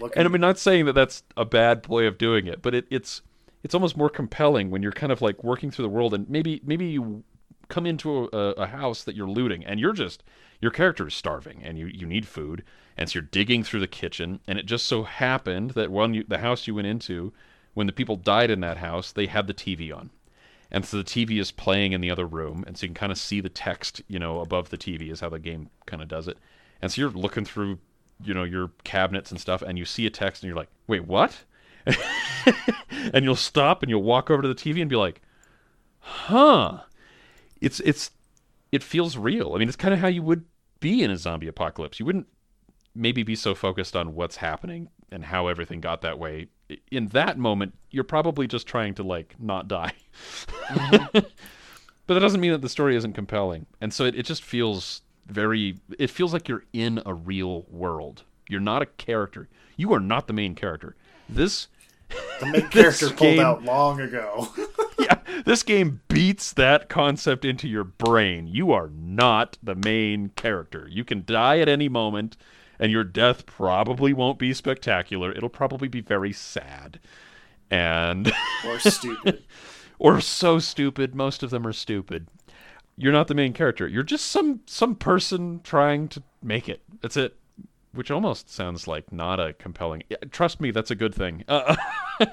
Look and i'm not saying that that's a bad way of doing it but it, it's it's almost more compelling when you're kind of like working through the world and maybe maybe you come into a, a house that you're looting and you're just your character is starving and you, you need food and so you're digging through the kitchen and it just so happened that when you the house you went into when the people died in that house they had the tv on and so the tv is playing in the other room and so you can kind of see the text you know above the tv is how the game kind of does it and so you're looking through you know your cabinets and stuff and you see a text and you're like wait what *laughs* and you'll stop and you'll walk over to the tv and be like huh it's it's it feels real. I mean, it's kind of how you would be in a zombie apocalypse. You wouldn't maybe be so focused on what's happening and how everything got that way. In that moment, you're probably just trying to like not die. Mm-hmm. *laughs* but that doesn't mean that the story isn't compelling. And so it, it just feels very it feels like you're in a real world. You're not a character. You are not the main character. This the main *laughs* character pulled game- out long ago. *laughs* yeah, this game beats that concept into your brain. You are not the main character. You can die at any moment, and your death probably won't be spectacular. It'll probably be very sad. And *laughs* or stupid. or so stupid, most of them are stupid. You're not the main character. You're just some some person trying to make it. That's it. Which almost sounds like not a compelling. Trust me, that's a good thing. Uh, *laughs*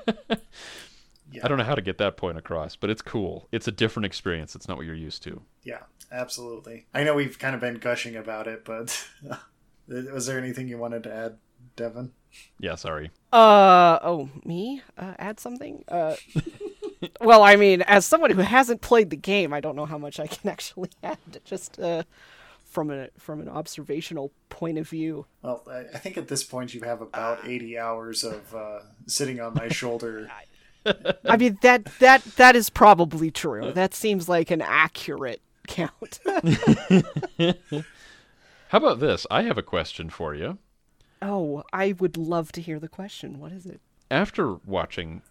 Yeah. I don't know how to get that point across, but it's cool. It's a different experience. It's not what you're used to. Yeah, absolutely. I know we've kind of been gushing about it, but *laughs* was there anything you wanted to add, Devon? Yeah, sorry. Uh oh, me? Uh, add something? Uh, well, I mean, as someone who hasn't played the game, I don't know how much I can *laughs* actually add. Just uh, from a from an observational point of view. Well, I, I think at this point you have about 80 hours of uh, sitting on my shoulder. *laughs* I mean that that that is probably true. *laughs* That seems like an accurate count. How about this? I have a question for you. oh, I would love to hear the question. What is it? After watching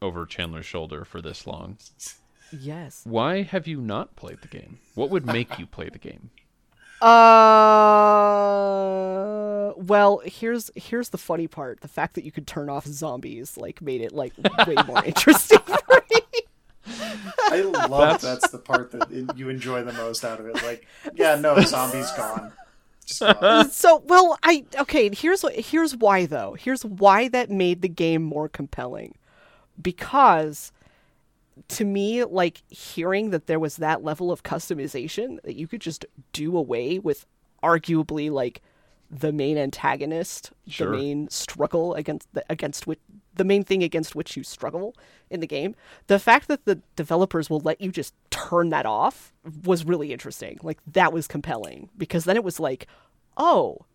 over Chandler's shoulder for this long, Yes. why have you not played the game? What would make you play the game? Uh, well, here's here's the funny part. The fact that you could turn off zombies like made it like way more *laughs* interesting for me. I love that's... the part that you enjoy the most out of it. Like, yeah, no, zombie's gone. *laughs* So, well, I okay, here's what here's why though. Here's why that made the game more compelling. Because to me, like hearing that there was that level of customization that you could just do away with arguably like the main antagonist, Sure. the main struggle against the against which the main thing against which you struggle in the game. The fact that the developers will let you just turn that off was really interesting. Like that was compelling because then it was like, oh,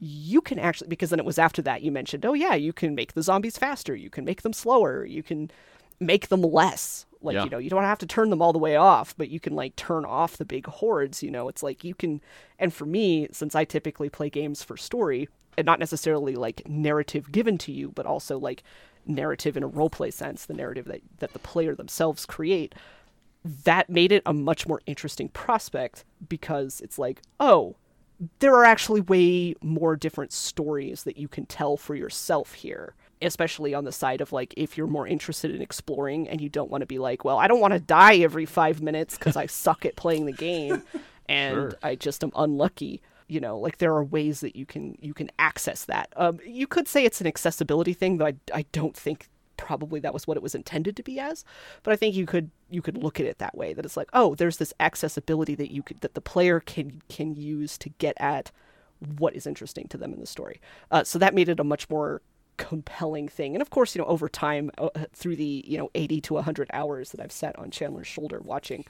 you can actually because then it was after that you mentioned oh yeah you can make the zombies faster you can make them slower you can make them less like Yeah. you know you don't have to turn them all the way off but you can like turn off the big hordes you know it's like you can and for me since i typically play games for story and not necessarily like narrative given to you but also like narrative in a roleplay sense the narrative that that the player themselves create that made it a much more interesting prospect because it's like oh there are actually way more different stories that you can tell for yourself here especially on the side of like if you're more interested in exploring and you don't want to be like well i don't want to die every five minutes because i suck at playing the game *laughs* and Sure. i just am unlucky you know like there are ways that you can you can access that um, you could say it's an accessibility thing though I, I don't think probably that was what it was intended to be as but i think you could you could look at it that way that it's like oh there's this accessibility that you could that the player can can use to get at what is interesting to them in the story uh, so that made it a much more compelling thing. And of course you know over time uh, through the you know 80 to 100 hours that i've sat on chandler's shoulder watching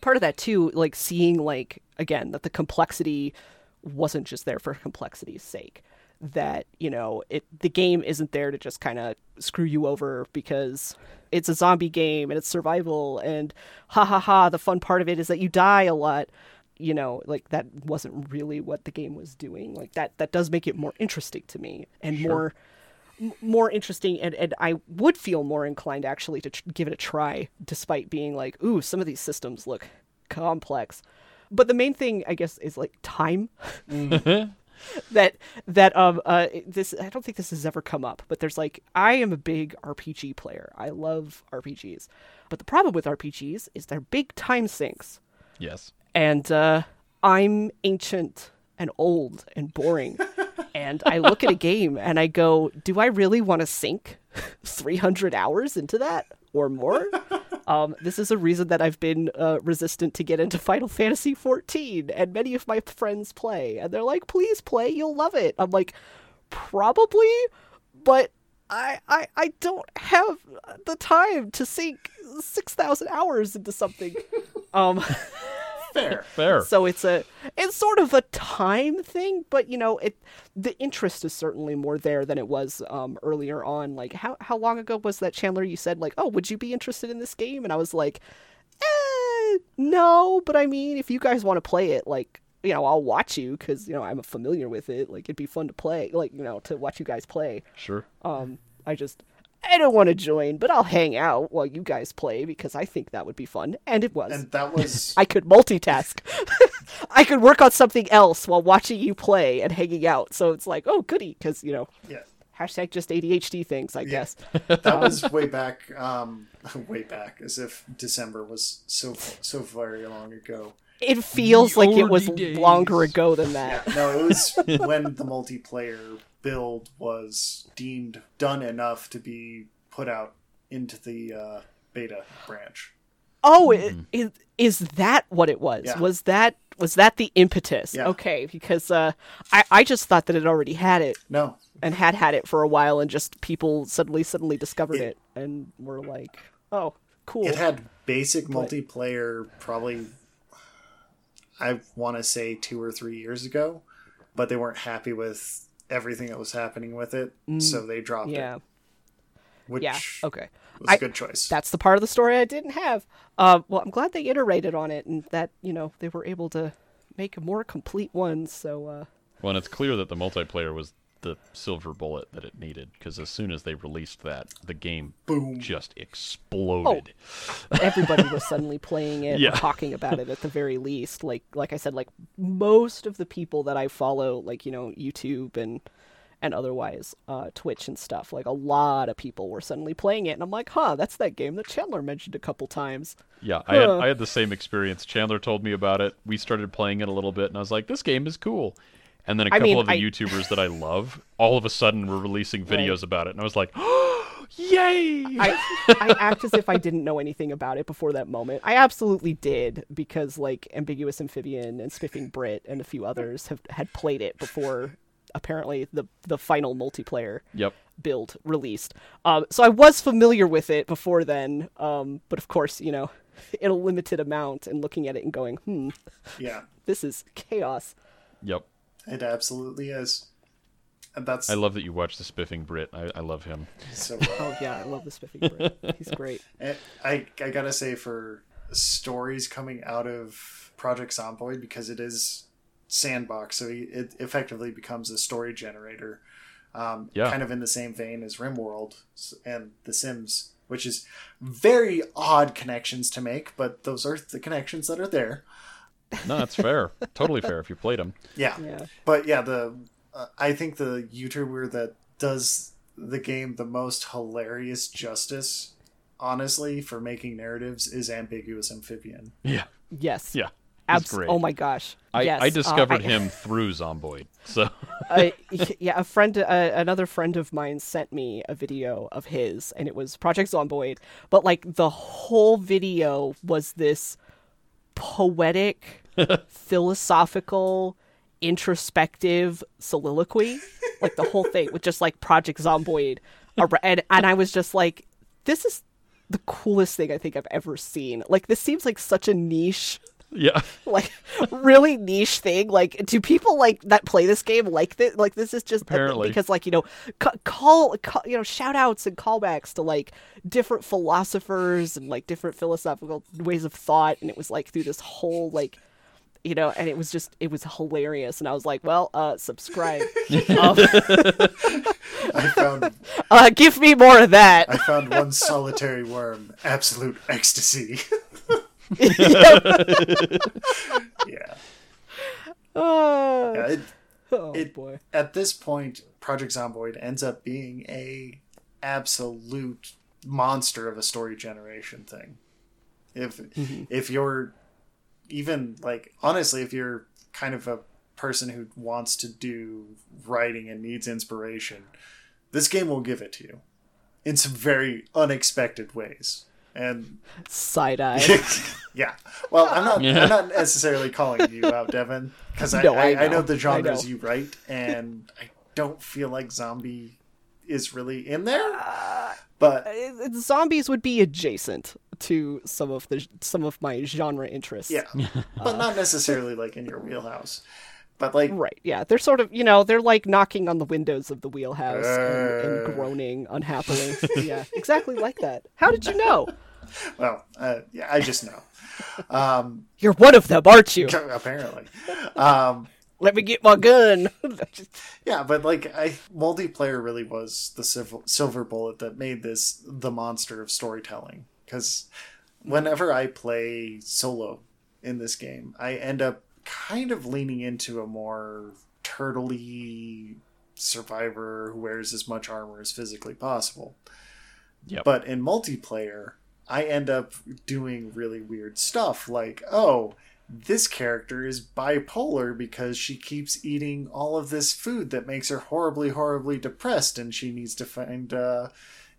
part of that too like seeing like again that the complexity wasn't just there for complexity's sake that you know it the game isn't there to just kind of screw you over because it's a zombie game and it's survival and ha ha ha the fun part of it is that you die a lot. You know like that wasn't really what the game was doing. Like that that does make it more interesting to me and Sure. more more interesting and, and I would feel more inclined actually to tr- give it a try despite being like ooh some of these systems look complex but the main thing I guess is like time *laughs* that that um uh this I don't think this has ever come up, but there's like I am a big RPG player. I love RPGs. But the problem with RPGs is they're big time sinks. Yes. And uh I'm ancient and old and boring. and I look at a game and I go, do I really want to sink *laughs* 300 hours into that or more? Um, this is a reason that I've been uh, resistant to get into Final Fantasy 14, and many of my friends play, and they're like, "Please play, you'll love it." I'm like, probably, but I I I don't have the time to sink six thousand hours into something. um. *laughs* Fair. *laughs* Fair. So it's a it's sort of a time thing, but you know, it the interest is certainly more there than it was um, earlier on. Like how how long ago was that Chandler? You said like, oh, would you be interested in this game? And I was like, eh, no, but I mean, if you guys want to play it, like. You know, I'll watch you because you know I'm familiar with it. Like it'd be fun to play, like you know, to watch you guys play. Sure. Um, I just I don't want to join, but I'll hang out while you guys play because I think that would be fun, and it was. And that was *laughs* I could multitask. *laughs* I could work on something else while watching you play and hanging out. So it's like, oh, goody, because you know, yeah. hashtag just ADHD things, I guess. *laughs* That was way back, um, way back, as if December was so so very long ago. It feels The like it was days. longer ago than that. Yeah, no, it was when the multiplayer build was deemed done enough to be put out into the uh, beta branch. Oh, i- is, is that what it was? Yeah. Was that was that the impetus? Yeah. Okay, because uh, I I just thought that it already had it No, and had had it for a while, and just people suddenly suddenly discovered It- it, and were like, oh, cool. it had basic multiplayer probably, I want to say two or three years ago, but they weren't happy with everything that was happening with it, so they dropped Mm. yeah, it, which yeah. Okay. was I- a good choice. that's the part of the story I didn't have. Uh, well, I'm glad they iterated on it and that you know they were able to make a more complete one. So uh, Well, and it's clear that the multiplayer was the silver bullet that it needed because as soon as they released that, the game Boom. just exploded. *laughs* everybody was suddenly playing it, Yeah. talking about it at the very least. Like like I said, like most of the people that I follow, like you know YouTube and and otherwise uh, Twitch and stuff, like a lot of people were suddenly playing it, and I'm like, huh, that's that game that Chandler mentioned a couple times. Yeah, I had I had the same experience. Chandler told me about it. We started playing it a little bit, and I was like, "This game is cool." And then a I couple mean, of the I- YouTubers that I love, all of a sudden, were releasing Right. videos about it, and I was like, *gasps* "Yay!" I I act as if I didn't know anything about it before that moment. I absolutely did because like ambiguous amphibian and spiffing Brit and a few others have had played it before. Apparently, the the final multiplayer yep. build released. Um, so I was familiar with it before then, um, but of course, you know, *laughs* in a limited amount and looking at it and going, hmm, yeah, this is chaos. Yep. It absolutely is. And that's I love that you watch the Spiffing Brit. I, I love him. so. *laughs* Oh yeah, I love the spiffing Brit. He's great. *laughs* And I I gotta say for stories coming out of Project Zomboid because it is sandbox, so he- it effectively becomes a story generator. Um, Yeah. kind of in the same vein as RimWorld s- and The Sims, which is very odd connections to make, but those are the connections that are there. No, that's fair. totally fair if you played him. Yeah, Yeah. but yeah, the uh, I think the YouTuber that does the game the most hilarious justice, honestly, for making narratives is Ambiguous Amphibian. Yeah. Yes. Yeah. Abs- great. oh my gosh. I, yes. I uh, discovered I- him through Zomboid. So *laughs* uh, yeah, a friend, uh, another friend of mine sent me a video of his, and it was Project Zomboid. But like the whole video was this poetic, philosophical, introspective soliloquy, like the whole thing with just like Project Zomboid, and and I was just like, this is the coolest thing I think I've ever seen. Like this seems like such a niche yeah, *laughs* like really niche thing like do people like that play this game like this like this is just Apparently. because like you know ca- call, call you know shout outs and callbacks to like different philosophers and like different philosophical ways of thought and it was like through this whole like you know and it was just it was hilarious and i was like well uh subscribe *laughs* um, I found *laughs* uh give me more of that I found one solitary worm, absolute ecstasy. *laughs* yeah. Uh, yeah it, oh it- boy at this point, Project Zomboid ends up being a absolute monster of a story generation thing. If if you're even like honestly, if you're kind of a person who wants to do writing and needs inspiration, this game will give it to you in some very unexpected ways. And side eye *laughs* yeah, well, I'm not. Yeah. I'm not necessarily calling you out, Devon, because I, No, I, I I, know. know. the I genres know. you write, and I don't feel like zombie is really in there. But it- it- zombies would be adjacent to some of the some of my genre interests. yeah, but not necessarily like in your wheelhouse. But like, Right. Yeah. They're sort of, you know, they're like knocking on the windows of the wheelhouse and, and Uh. groaning unhappily. yeah. Exactly like that. How did you know? *laughs* well, uh, yeah, I just know. Um, *laughs* You're one of them, aren't you? *laughs* apparently, um, Let me get my gun. Yeah, but like I multiplayer really was the silver, silver bullet that made this the monster of storytelling cuz whenever I play solo in this game, I end up kind of leaning into a more turtley survivor who wears as much armor as physically possible. Yep. But in multiplayer, I end up doing really weird stuff like, oh, this character is bipolar because she keeps eating all of this food that makes her horribly, horribly depressed, and she needs to find uh,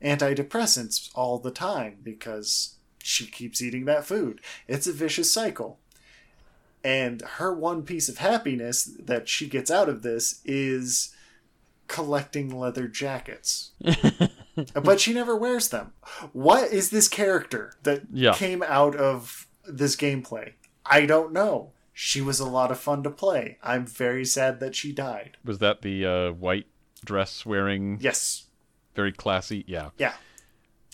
antidepressants all the time because she keeps eating that food. It's a vicious cycle. And her one piece of happiness that she gets out of this is collecting leather jackets. *laughs* but she never wears them. What is this character that Yeah. came out of this gameplay? I don't know. She was a lot of fun to play. I'm very sad that she died. was that the uh, white dress wearing, Yes. very classy? Yeah. Yeah.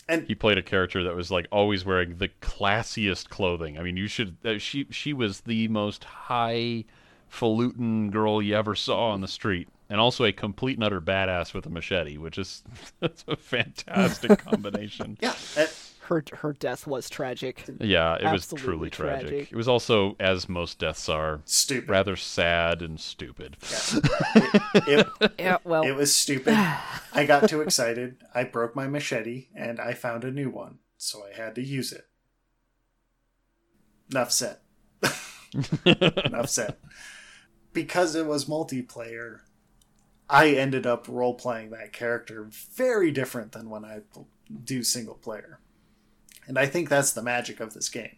And He played a character that was like always wearing the classiest clothing. I mean, you should. Uh, she she was the most highfalutin girl you ever saw on the street, and also a complete and utter badass with a machete, which is *laughs* that's a fantastic *laughs* combination. yeah, and- her her death was tragic. Yeah, it was truly tragic. tragic. It was also, as most deaths are, stupid. rather sad and stupid. It, *laughs* Yeah, well, it was stupid. I got too excited. I broke my machete and I found a new one, so I had to use it. Enough said. Enough said. Because it was multiplayer, I ended up role playing that character very different than when I do single player. And I think that's the magic of this game.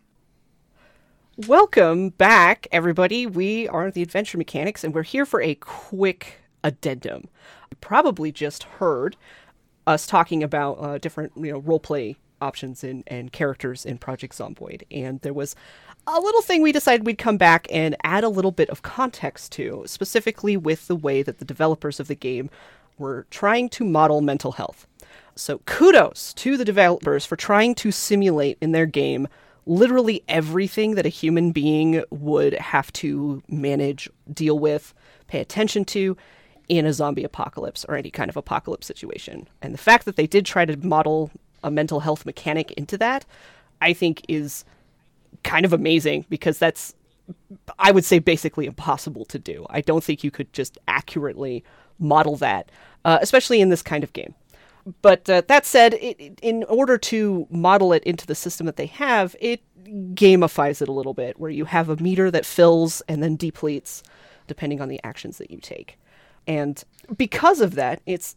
Welcome back, everybody. We are the Adventure Mechanics, and we're here for a quick addendum. You probably just heard us talking about uh, different, you know, roleplay options and, and characters in Project Zomboid, and there was a little thing we decided we'd come back and add a little bit of context to, specifically with the way that the developers of the game were trying to model mental health. So kudos to the developers for trying to simulate in their game literally everything that a human being would have to manage, deal with, pay attention to in a zombie apocalypse or any kind of apocalypse situation. And the fact that they did try to model a mental health mechanic into that, I think is kind of amazing because that's I would say basically impossible to do. I don't think you could just accurately model that, uh, especially in this kind of game. But uh, that said, it, in order to model it into the system that they have, it gamifies it a little bit, where you have a meter that fills and then depletes depending on the actions that you take. And because of that, it's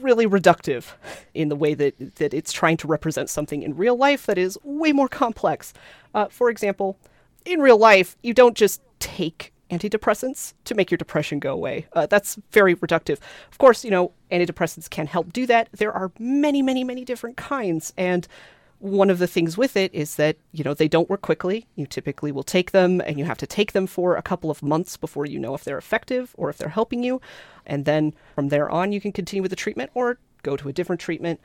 really reductive in the way that, that it's trying to represent something in real life that is way more complex. Uh, for example, in real life, you don't just take antidepressants to make your depression go away. Uh, that's very reductive. Of course, you know, antidepressants can help do that. There are many, many, many different kinds. And one of the things with it is that, you know, they don't work quickly. You typically will take them and you have to take them for a couple of months before you know if they're effective or if they're helping you. And then from there on, you can continue with the treatment or go to a different treatment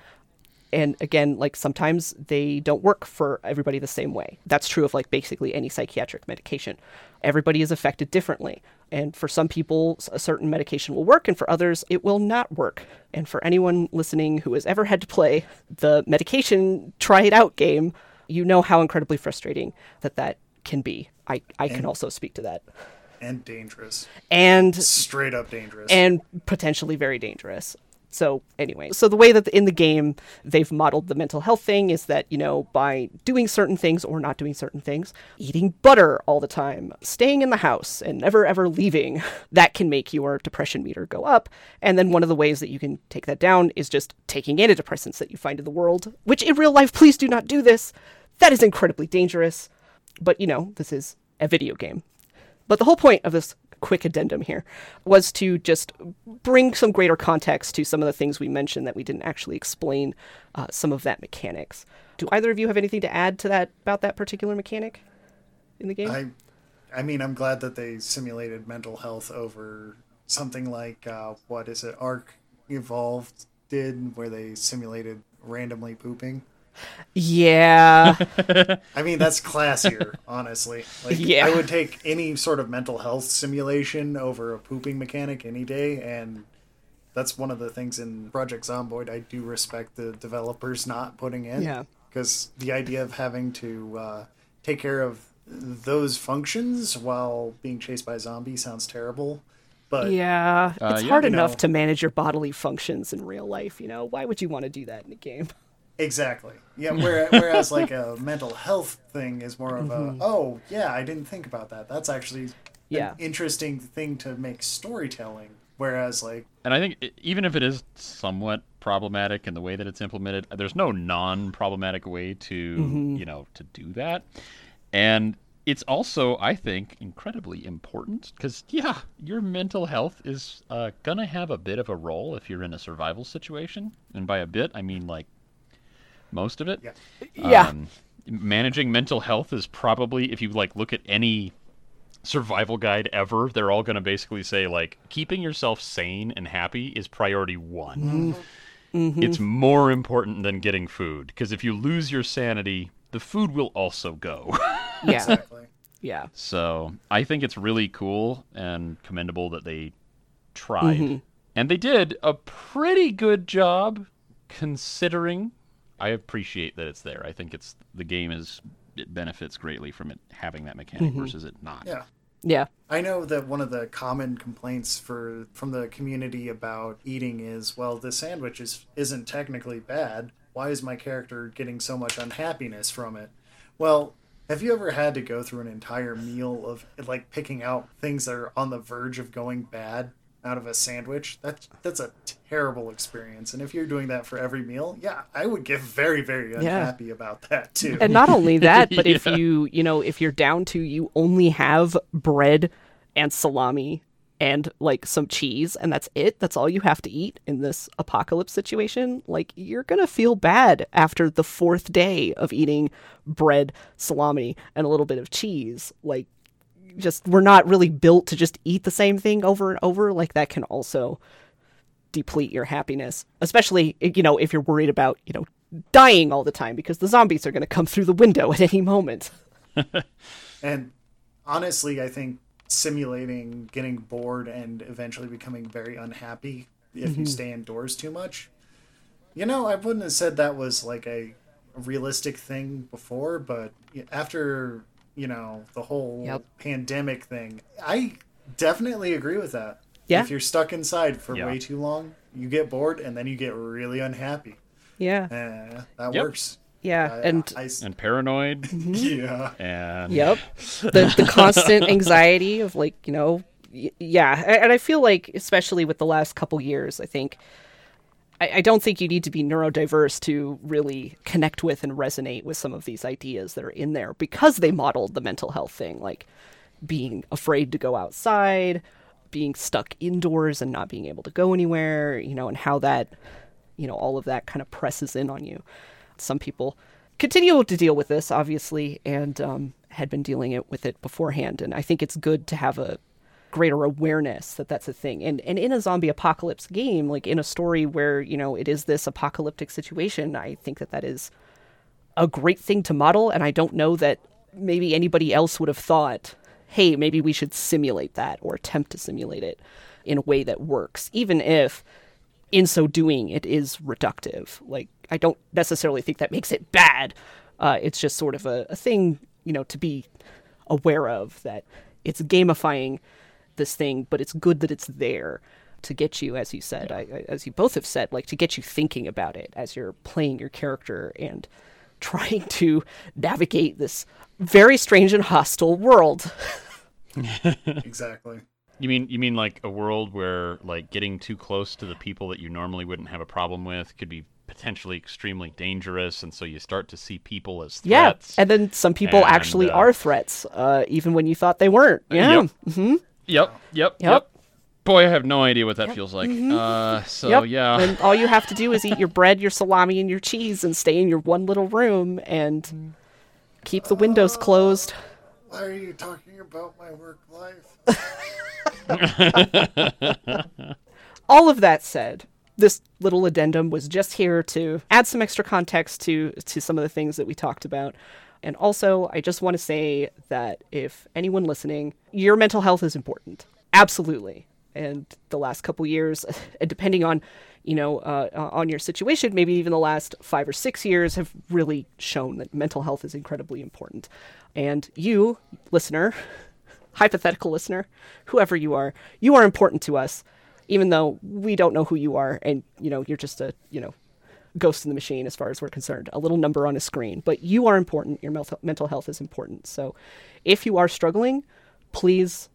and again like sometimes they don't work for everybody the same way that's true of like basically any psychiatric medication everybody is affected differently and for some people a certain medication will work and for others it will not work and for anyone listening who has ever had to play the medication try it out game you know how incredibly frustrating that that can be i, I can also speak to that and dangerous. and Straight up dangerous. and potentially very dangerous. So anyway, so the way that in the game they've modeled the mental health thing is that, you know, by doing certain things or not doing certain things, eating butter all the time, staying in the house and never ever leaving, *laughs* that can make your depression meter go up. And then one of the ways that you can take that down is just taking antidepressants that you find in the world, which in real life, please do not do this. That is incredibly dangerous. But, you know, this is a video game. But the whole point of this quick addendum here was to just bring some greater context to some of the things we mentioned that we didn't actually explain uh, some of that mechanics. Do either of you have anything to add to that about that particular mechanic in the game? I, I mean, I'm glad that they simulated mental health over something like uh, what is it? ARK Evolved did, where they simulated randomly pooping. Yeah. I mean, that's classier, honestly. Like, Yeah. I would take any sort of mental health simulation over a pooping mechanic any day, and that's one of the things in Project Zomboid I do respect the developers not putting in. Yeah. Because the idea of having to uh, take care of those functions while being chased by a zombie sounds terrible. But yeah. Uh, it's yeah, hard you enough know. to manage your bodily functions in real life, you know? Why would you want to do that in a game? Exactly. Yeah. *laughs* Whereas, whereas like a mental health thing is more of Mm-hmm. a oh yeah I didn't think about that. That's actually Yeah. an interesting thing to make storytelling. Whereas like And I think even if it is somewhat problematic in the way that it's implemented, there's no non-problematic way to you know to do that. And it's also, I think, incredibly important because yeah, your mental health is uh, gonna have a bit of a role if you're in a survival situation, and by a bit I mean like most of it. yeah Yeah. Um, managing mental health is probably if you like look at any survival guide ever, they're all going to basically say like keeping yourself sane and happy is priority one. Mm-hmm. Mm-hmm. It's more important than getting food because if you lose your sanity, the food will also go. yeah. *laughs* exactly. Yeah. so I think it's really cool and commendable that they tried, mm-hmm. and they did a pretty good job considering. I appreciate that it's there. I think it's the game is it benefits greatly from it having that mechanic mm-hmm. versus it not. Yeah. Yeah. I know that one of the common complaints for from the community about eating is, well, the sandwich is isn't technically bad. Why is my character getting so much unhappiness from it? Well, have you ever had to go through an entire meal of like picking out things that are on the verge of going bad out of a sandwich? That's that's a terrible experience. And if you're doing that for every meal, yeah, I would get very very unhappy about that too. And not only *laughs* that, but if you, you know, if you're down to you only have bread and salami and like some cheese and that's it, that's all you have to eat in this apocalypse situation, like you're going to feel bad after the fourth day of eating bread, salami and a little bit of cheese. Like just we're not really built to just eat the same thing over and over, like that can also deplete your happiness, especially you know if you're worried about you know dying all the time because the zombies are going to come through the window at any moment. *laughs* And honestly, I think simulating getting bored and eventually becoming very unhappy if you mm-hmm. stay indoors too much. You know, I wouldn't have said that was like a realistic thing before, but after, you know, the whole Yep. pandemic thing, I definitely agree with that. Yeah. If you're stuck inside for Yeah. way too long, you get bored and then you get really unhappy. Yeah. Eh, that Yep. works. Yeah. I- and I s- And paranoid. *laughs* yeah. and Yep. *laughs* The the constant anxiety of like, you know, y- yeah. And I feel like especially with the last couple years, I think I, I don't think you need to be neurodiverse to really connect with and resonate with some of these ideas that are in there because they modeled the mental health thing, like being afraid to go outside, being stuck indoors and not being able to go anywhere, you know, and how that, you know, all of that kind of presses in on you. Some people continue to deal with this, obviously, and um, had been dealing it with it beforehand. And I think it's good to have a greater awareness that that's a thing. And and in a zombie apocalypse game, like in a story where you know it is this apocalyptic situation, I think that that is a great thing to model. And I don't know that maybe anybody else would have thought, hey, maybe we should simulate that or attempt to simulate it in a way that works, even if in so doing it is reductive. Like I don't necessarily think that makes it bad. Uh, it's just sort of a, a thing, you know, to be aware of that it's gamifying this thing, but it's good that it's there to get you, as you said, I, I, as you both have said, like to get you thinking about it as you're playing your character and *laughs* trying to navigate this very strange and hostile world. *laughs* Exactly. You mean you mean like a world where like getting too close to the people that you normally wouldn't have a problem with could be potentially extremely dangerous, and so you start to see people as Yeah, threats. and then some people And, actually uh, are threats, uh, even when you thought they weren't. Yeah, Mm-hmm. Yep. Yep. Yep. Yep. Yep. Boy, I have no idea what that feels like. Uh, so Yep. yeah. And all you have to do is eat your bread, your salami, and your cheese, and stay in your one little room and keep the windows closed. Why are you talking about my work life? *laughs* All of that said, this little addendum was just here to add some extra context to to some of the things that we talked about. And also, I just want to say that if anyone listening, your mental health is important. Absolutely. And the last couple years, *laughs* depending on, you know, uh, uh, on your situation, maybe even the last five or six years have really shown that mental health is incredibly important. And you, listener, *laughs* hypothetical listener, whoever you are, you are important to us, even though we don't know who you are, and you know you're just a you know ghost in the machine as far as we're concerned, a little number on a screen. But you are important. Your mental health is important. So, if you are struggling, please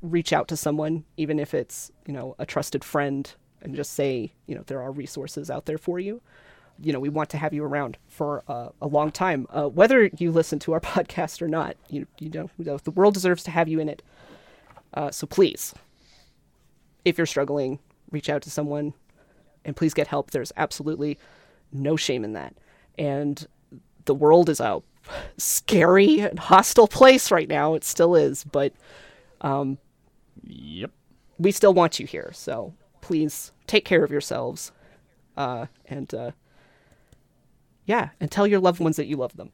reach out to someone, even if it's you know a trusted friend, and just say you know there are resources out there for you you know we want to have you around for uh, a long time uh, whether you listen to our *laughs* podcast or not you, you know, the world deserves to have you in it uh, so please if you're struggling reach out to someone and please get help there's absolutely no shame in that and the world is a scary and hostile place right now it still is but um, Yep. we still want you here. So please take care of yourselves, uh, and uh, yeah, and tell your loved ones that you love them,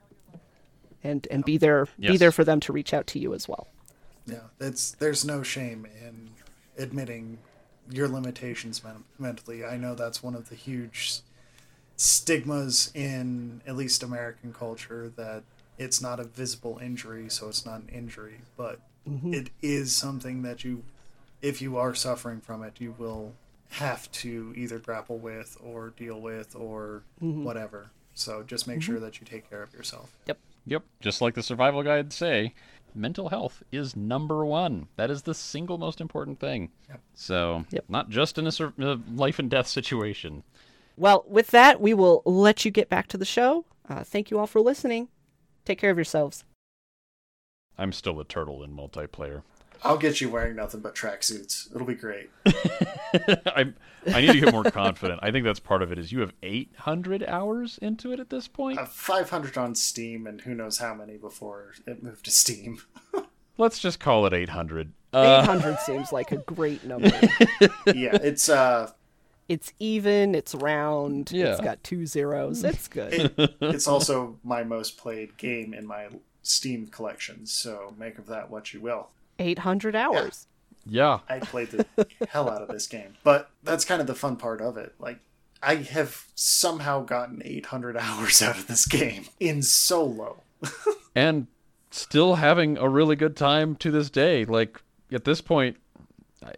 and and be there be there for them to reach out to you as well. Yeah, it's there's no shame in admitting your limitations men- mentally. I know that's one of the huge stigmas in at least American culture that it's not a visible injury, so it's not an injury, but mm-hmm. it is something that you if you are suffering from it, you will have to either grapple with or deal with or mm-hmm. whatever. So just make mm-hmm. sure that you take care of yourself. Yep. Yep. Just like the survival guide say, mental health is number one. That is the single most important thing. Yep. So, Yep. not just in a sur- a life and death situation. Well, with that, we will let you get back to the show. Uh, thank you all for listening. Take care of yourselves. I'm still a turtle in multiplayer. I'll get you wearing nothing but tracksuits. It'll be great. *laughs* I I need to get more confident. I think that's part of it. Is you have 800 hours into it at this point. Uh, 500 on Steam, and who knows how many before it moved to Steam. *laughs* Let's just call it 800. Eight Uh, hundred seems like a great number. *laughs* yeah, it's uh, it's even. It's round. Yeah. It's got two zeros. It's good. it, *laughs* it's also my most played game in my Steam collection. So make of that what you will. Eight hundred hours. yeah. I played the hell out of this game, but that's kind of the fun part of it. Like, I have somehow gotten 800 hours out of this game in solo. *laughs* and still having a really good time to this day. Like at this point, I,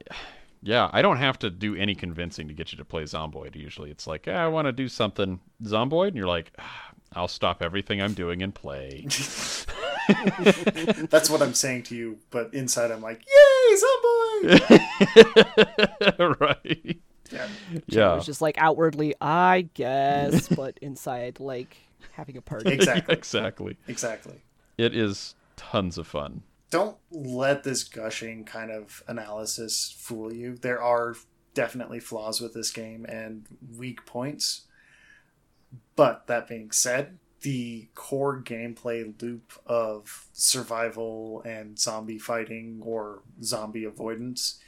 Yeah, I don't have to do any convincing to get you to play Zomboid. Usually, it's like, "Ah, I want to do something Zomboid, and you're like, "Ah, I'll stop everything I'm doing and play. *laughs* *laughs* That's what I'm saying to you, but inside I'm like, yay, Zomboid! *laughs* right? yeah. Yeah, It's just like outwardly, I guess, but inside, like having a party. Exactly. exactly. Exactly. It is tons of fun. Don't let this gushing kind of analysis fool you. There are definitely flaws with this game and weak points. But that being said, the core gameplay loop of survival and zombie fighting or zombie avoidance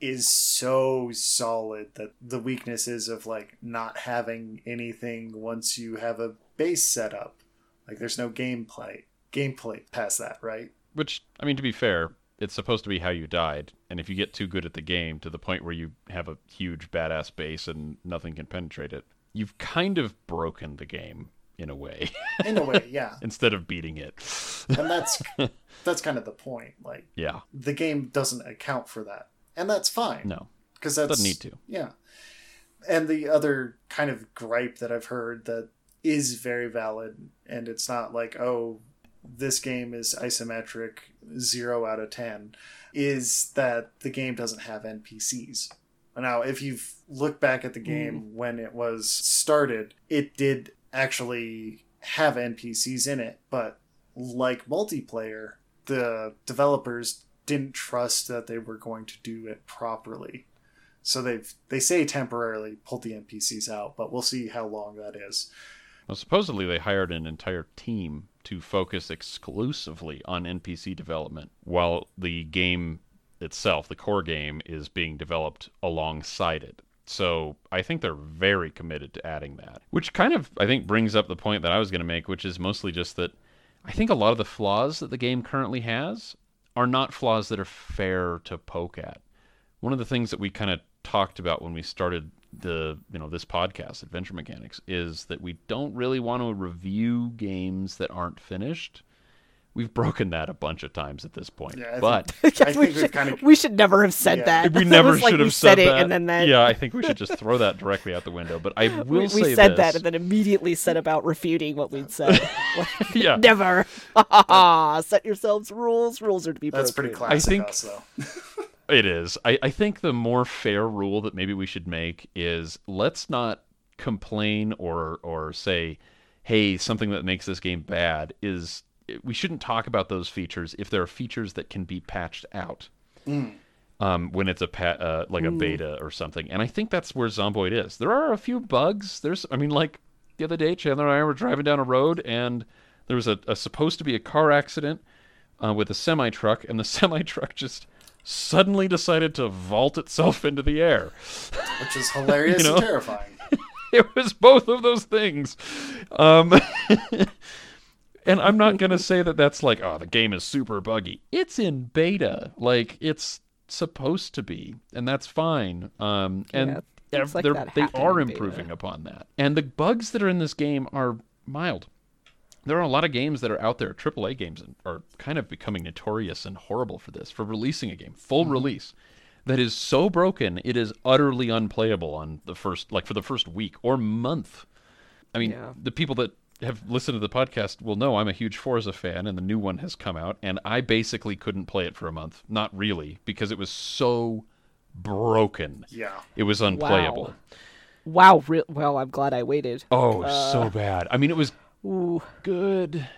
is so solid that the weaknesses of like not having anything once you have a base set up like there's no gameplay gameplay past that right Which, I mean, to be fair, it's supposed to be how you died. And if you get too good at the game to the point where you have a huge badass base and nothing can penetrate it, you've kind of broken the game in a way *laughs* in a way yeah *laughs* instead of beating it. *laughs* and that's that's kind of the point like yeah, the game doesn't account for that and that's fine no. because that's Doesn't need to. Yeah. And the other kind of gripe that I've heard that is very valid, and it's not like, oh, this game is isometric, zero out of 10, is that the game doesn't have NPCs. Now, if you've looked back at the hmm. game when it was started, it did actually have NPCs in it, but like multiplayer, the developers didn't trust that they were going to do it properly. So they've they say temporarily pulled the NPCs out, but we'll see how long that is. Well, supposedly they hired an entire team to focus exclusively on NPC development, while the game itself, the core game, is being developed alongside it. So I think they're very committed to adding that, which kind of I think brings up the point that I was going to make, which is mostly just that I think a lot of the flaws that the game currently has are not flaws that are fair to poke at. One of the things that we kind of talked about when we started the you know this podcast adventure mechanics is that we don't really want to review games that aren't finished we've broken that a bunch of times at this point Yeah, but *laughs* think, we, should, kind of we should never have said Yeah. that. we never was like should have said said it, that and then that. yeah i think we should just throw that directly out the window but i *laughs* will we, say we said this. that and then immediately set about refuting what we'd said. *laughs* Like, yeah Never. Ah, set yourselves rules. Rules are to be that's broken. pretty classic i think- us though. It is. I, I think the more fair rule that maybe we should make is let's not complain or or say, hey, something that makes this game bad is we shouldn't talk about those features if there are features that can be patched out. Um, when it's a pa- uh, like a beta or something, and I think that's where Zomboid is. There are a few bugs. There's, I mean, like the other day, Chandler and I were driving down a road, and there was a, a supposed to be a car accident uh, with a semi truck, and the *laughs* semi truck just suddenly decided to vault itself into the air. which is hilarious *laughs* You know? and terrifying. *laughs* It was both of those things. Um, *laughs* and I'm not going to say that that's like, oh, the game is super buggy. It's in beta. Like, it's supposed to be, and that's fine. Um, and Yeah, ev- like they're- that they are in beta. improving upon that. And the bugs that are in this game are mild. There are a lot of games that are out there, AAA games, are kind of becoming notorious and horrible for this, for releasing a game, Mm-hmm. full release, that is so broken it is utterly unplayable on the first, like for the first week or month. I mean, Yeah. the people that have listened to the podcast will know I'm a huge Forza fan, and the new one has come out, and I basically couldn't play it for a month. Not really, because it was so broken. Yeah. It was unplayable. Wow. Re- well, I'm glad I waited. Oh, it was so bad. I mean, it was Ooh. good,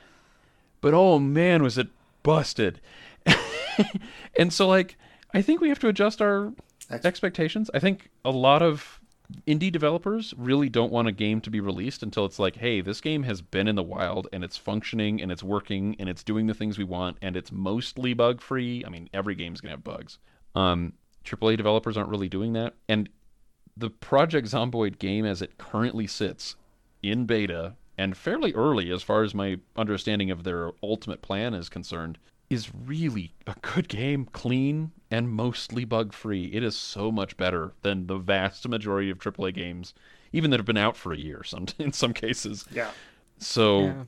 but oh man, was it busted. *laughs* and so, like, I think we have to adjust our Ex- expectations. I think a lot of indie developers really don't want a game to be released until it's like, hey, this game has been in the wild and it's functioning and it's working and it's doing the things we want and it's mostly bug free. I mean, every game's gonna have bugs. Um, AAA developers aren't really doing that, and the Project Zomboid game as it currently sits in beta and fairly early as far as my understanding of their ultimate plan is concerned is really a good game, clean and mostly bug free. It is so much better than the vast majority of AAA games, even that have been out for a year *laughs* some in some cases. Yeah. So Yeah.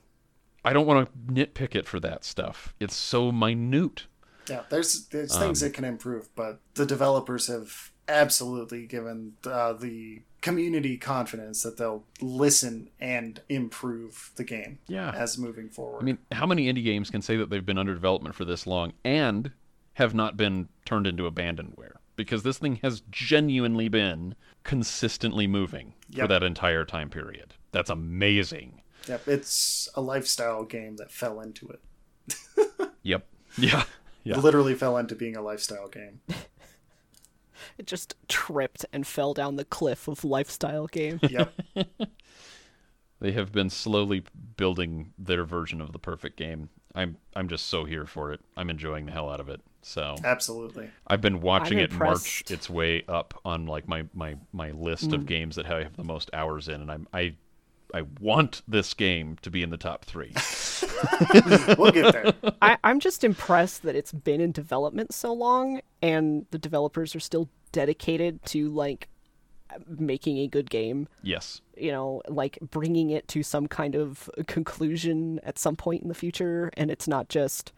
I don't want to nitpick it for that stuff. It's so minute. Yeah, there's there's Um, things that can improve, but the developers have absolutely given uh, the community confidence that they'll listen and improve the game Yeah. as moving forward. I mean, how many indie games can say that they've been under development for this long and have not been turned into abandonware? Because this thing has genuinely been consistently moving for that entire time period. That's amazing. yep, it's a lifestyle game that fell into it. *laughs* Yep. *laughs* Yeah. Yeah. Literally fell into being a lifestyle game. *laughs* It just tripped and fell down the cliff of lifestyle game. *laughs* Yep. *laughs* They have been slowly building their version of the perfect game. I'm I'm just so here for it. I'm enjoying the hell out of it. So Absolutely. I've been watching I'm it march its way up on like my my my list Mm. of games that I have the most hours in, and I'm I I want this game to be in the top three. *laughs* We'll get there. I, I'm just impressed that it's been in development so long and the developers are still dedicated to like making a good game. yes. You know, like bringing it to some kind of conclusion at some point in the future, and it's not just.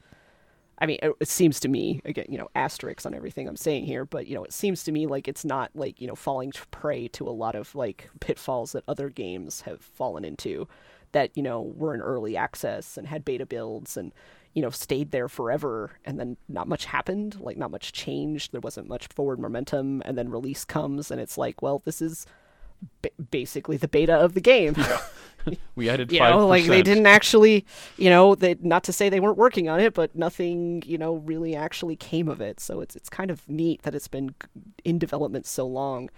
I mean, it, it seems to me again, you know, asterisks on everything I'm saying here, but you know, it seems to me like it's not like you know falling prey to a lot of like pitfalls that other games have fallen into, that you know were in early access and had beta builds and you know stayed there forever, and then not much happened, like not much changed, there wasn't much forward momentum, and then release comes and it's like, well, this is ba- basically the beta of the game. Yeah. *laughs* We added you five know like they didn't actually you know they not to say they weren't working on it but nothing you know really actually came of it so it's it's kind of neat that it's been in development so long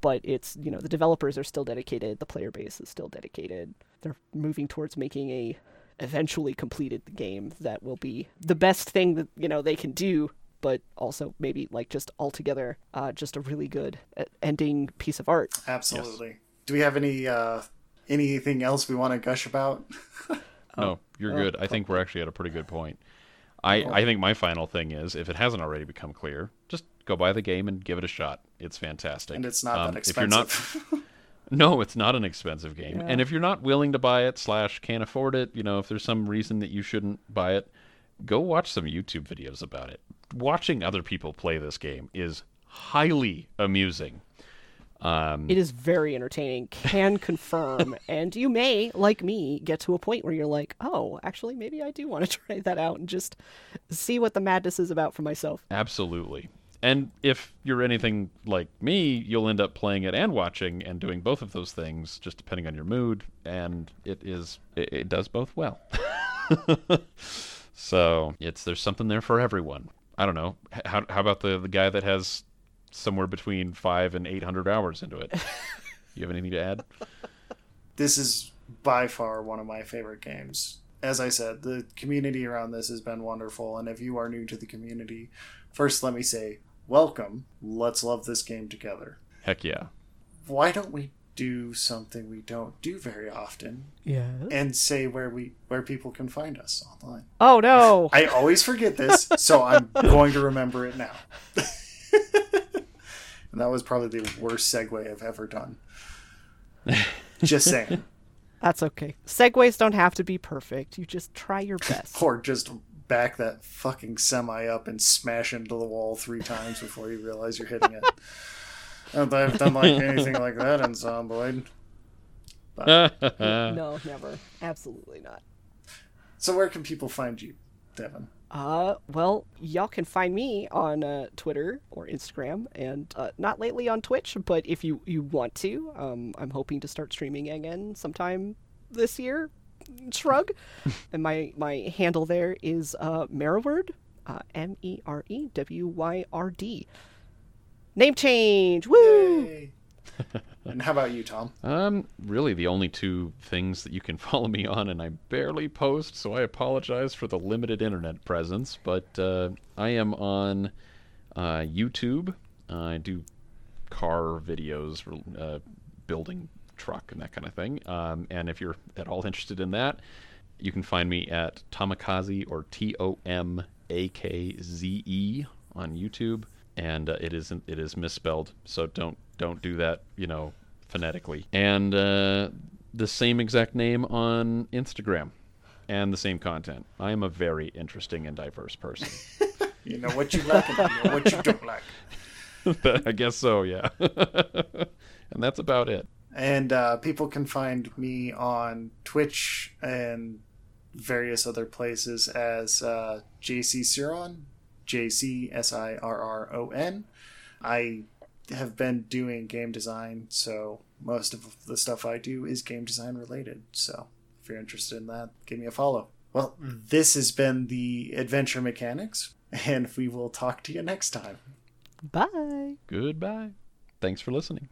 but it's you know the developers are still dedicated the player base is still dedicated they're moving towards making a eventually completed the game that will be the best thing that you know they can do but also maybe like just altogether uh, just a really good uh, ending piece of art Absolutely. Do we have any uh anything else we want to gush about? *laughs* No, you're good. I think we're actually at a pretty good point. I, I think my final thing is if it hasn't already become clear, just go buy the game and give it a shot. It's fantastic. And it's not Um, that If you're not, expensive. *laughs* no, it's not an expensive game. And if you're not willing to buy it slash can't afford it, you know, if there's some reason that you shouldn't buy it, go watch some YouTube videos about it. Watching other people play this game is highly amusing. Um, It is very entertaining, can *laughs* confirm, and you may, like me, get to a point where you're like, oh, actually, maybe I do want to *laughs* try that out and just see what the madness is about for myself. Absolutely. And if you're anything like me, you'll end up playing it and watching and doing both of those things, just depending on your mood. And it is it, it does both well. *laughs* so it's there's something there for everyone. I don't know. How how about the the guy that has somewhere between five and eight hundred hours into it? *laughs* you have anything to add? this is by far one of my favorite games. As I said, the community around this has been wonderful, and if you are new to the community, first let me say, welcome. Let's love this game together. Heck yeah. Why don't we do something we don't do very often Yeah. and say where we where people can find us online? Oh no! *laughs* I always forget this, so I'm going to remember it now. *laughs* and that was probably the worst segue I've ever done. Just saying. *laughs* That's okay. Segues don't have to be perfect. You just try your best. Or just back that fucking semi up and smash into the wall three times before you realize you're hitting it. Not that I've done like *laughs* anything like that in Zomboid. *laughs* no, never. Absolutely not. So where can people find you, Devon? Uh, well, y'all can find me on uh, Twitter or Instagram, and uh, not lately on Twitch. But if you you want to, um, I'm hoping to start streaming again sometime this year. Shrug, *laughs* and my my handle there is uh, Merewyrd, uh, M E R E W Y R D. Name change, woo! Yay. and how about you, Tom? Um, really, the only two things that you can *laughs* follow me on, and I barely post, so I apologize for the limited internet presence. But uh, I am on uh, YouTube. I do car videos, uh, building truck and that kind of thing. Um, and if you're at all interested in that, you can find me at Tomakaze or T O M A K Z E on YouTube. And uh, it isn't it is misspelled, so don't don't do that. You know, phonetically. And uh, the same exact name on Instagram, and the same content. I am a very interesting and diverse person. *laughs* You know what you like and you know what you don't like. *laughs* I guess so, yeah. *laughs* and that's about it. And uh, people can find me on Twitch and various other places as uh, JC Sirron, J C S I R R O N. I have been doing game design, so most of the stuff I do is game design related. So if you're interested in that, give me a follow. Well, this has been the Adventure Mechanics, and we will talk to you next time. Bye. Goodbye. Thanks for listening.